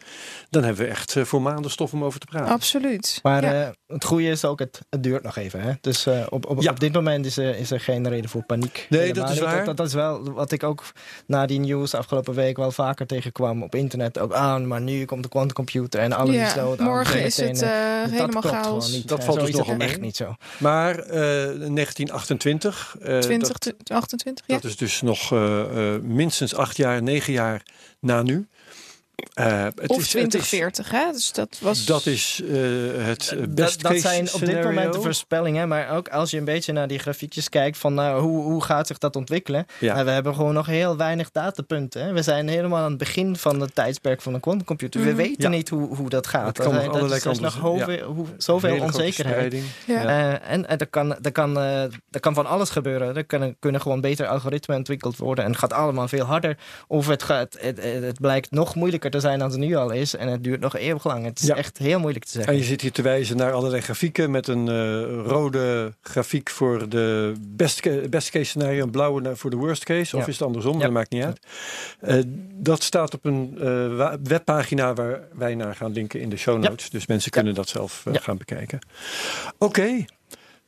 Speaker 1: dan hebben we echt eh, voor maanden stof om over te praten.
Speaker 2: Absoluut.
Speaker 3: Maar uh, het goede is ook, het, het duurt nog even. Hè? Dus uh, op, op, op dit moment is er, is er geen reden voor paniek.
Speaker 1: Nee, dat is waar.
Speaker 3: Dat, dat, is wel wat ik ook na die nieuws afgelopen week wel vaker tegenkwam op internet. Ook aan, maar nu komt de quantumcomputer en alles is
Speaker 2: Morgen is het uh, helemaal chaos.
Speaker 1: Dat valt dus nog
Speaker 3: echt niet zo.
Speaker 1: Maar uh, 1928.
Speaker 2: Uh, 2028,
Speaker 1: ja. Dat is dus nog uh, minstens acht jaar, negen jaar na nu.
Speaker 2: Uh, het of is, 2040, hè? Dus dat was.
Speaker 1: Dat is uh, het best
Speaker 3: Dat, dat zijn op dit moment de voorspellingen, maar ook als je een beetje naar die grafiekjes kijkt van nou, hoe, hoe gaat zich dat ontwikkelen. Ja. Nou, we hebben gewoon nog heel weinig datapunten. Hè? We zijn helemaal aan het begin van het tijdsperk van een quantumcomputer. Mm. We mhm. weten ja. niet hoe, hoe dat gaat.
Speaker 1: Kan
Speaker 3: dat,
Speaker 1: nog
Speaker 3: dat is nog hoeveel, ja. hoe, zoveel onzekerheid. Uh, en en er, kan, er, kan, uh, er kan van alles gebeuren. Er kunnen, kunnen gewoon beter algoritmen ontwikkeld worden en het gaat allemaal veel harder. Of het, gaat, het, het, het blijkt nog moeilijker te zijn dan het nu al is. En het duurt nog eeuwig lang. Het is echt heel moeilijk te zeggen.
Speaker 1: En je zit hier te wijzen naar allerlei grafieken met een uh, rode grafiek voor de best, best case scenario, een blauwe voor de worst case. Of is het andersom? Dat maakt niet uit. Uh, dat staat op een uh, webpagina waar wij naar gaan linken in de show notes. Dus mensen kunnen dat zelf gaan bekijken. Oké, okay.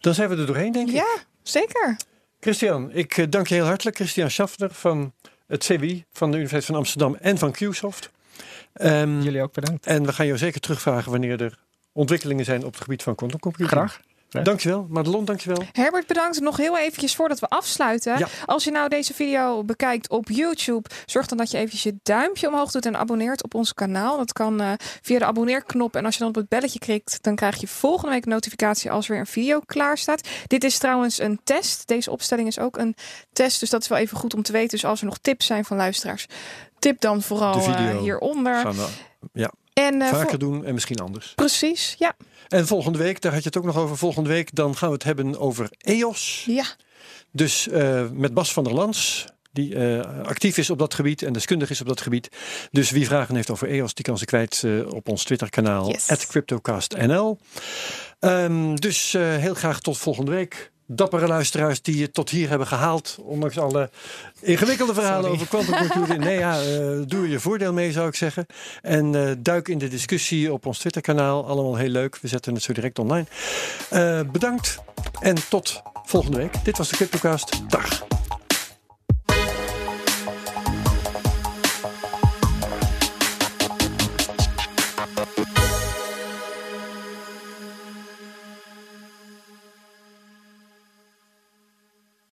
Speaker 1: dan zijn we er doorheen, denk ik.
Speaker 2: Ja, zeker.
Speaker 1: Christian, ik dank je heel hartelijk. Christian Schaffner van het CWI van de Universiteit van Amsterdam en van Qsoft.
Speaker 3: Um, Jullie ook bedankt.
Speaker 1: En we gaan jou zeker terugvragen wanneer er ontwikkelingen zijn op het gebied van quantumcomputing.
Speaker 3: Graag.
Speaker 1: Dankjewel. Madelon, dankjewel.
Speaker 2: Herbert, bedankt. Nog heel eventjes voordat we afsluiten. Ja. Als je nou deze video bekijkt op YouTube, zorg dan dat je eventjes je duimpje omhoog doet en abonneert op ons kanaal. Dat kan uh, via de abonneerknop. En als je dan op het belletje klikt, dan krijg je volgende week een notificatie als weer een video klaar staat. Dit is trouwens een test. Deze opstelling is ook een test. Dus dat is wel even goed om te weten. Dus als er nog tips zijn van luisteraars, tip dan vooral uh, hieronder.
Speaker 1: Gaan we, ja. En, uh, Vaker doen en misschien anders.
Speaker 2: Precies, ja.
Speaker 1: En volgende week, daar had je het ook nog over. Volgende week dan gaan we het hebben over EOS.
Speaker 2: Ja.
Speaker 1: Dus uh, met Bas van der Lans, die uh, actief is op dat gebied en deskundig is op dat gebied. Dus wie vragen heeft over EOS, die kan ze kwijt uh, op ons Twitter-kanaal, yes. CryptocastNL. Um, dus heel graag tot volgende week dappere luisteraars die je tot hier hebben gehaald. Ondanks alle ingewikkelde verhalen Sorry. over quantumcomputing. nee, ja, uh, doe je voordeel mee zou ik zeggen. En uh, duik in de discussie op ons Twitter kanaal. Allemaal heel leuk. We zetten het zo direct online. Uh, bedankt en tot volgende week. Dit was de CryptoCast. Dag.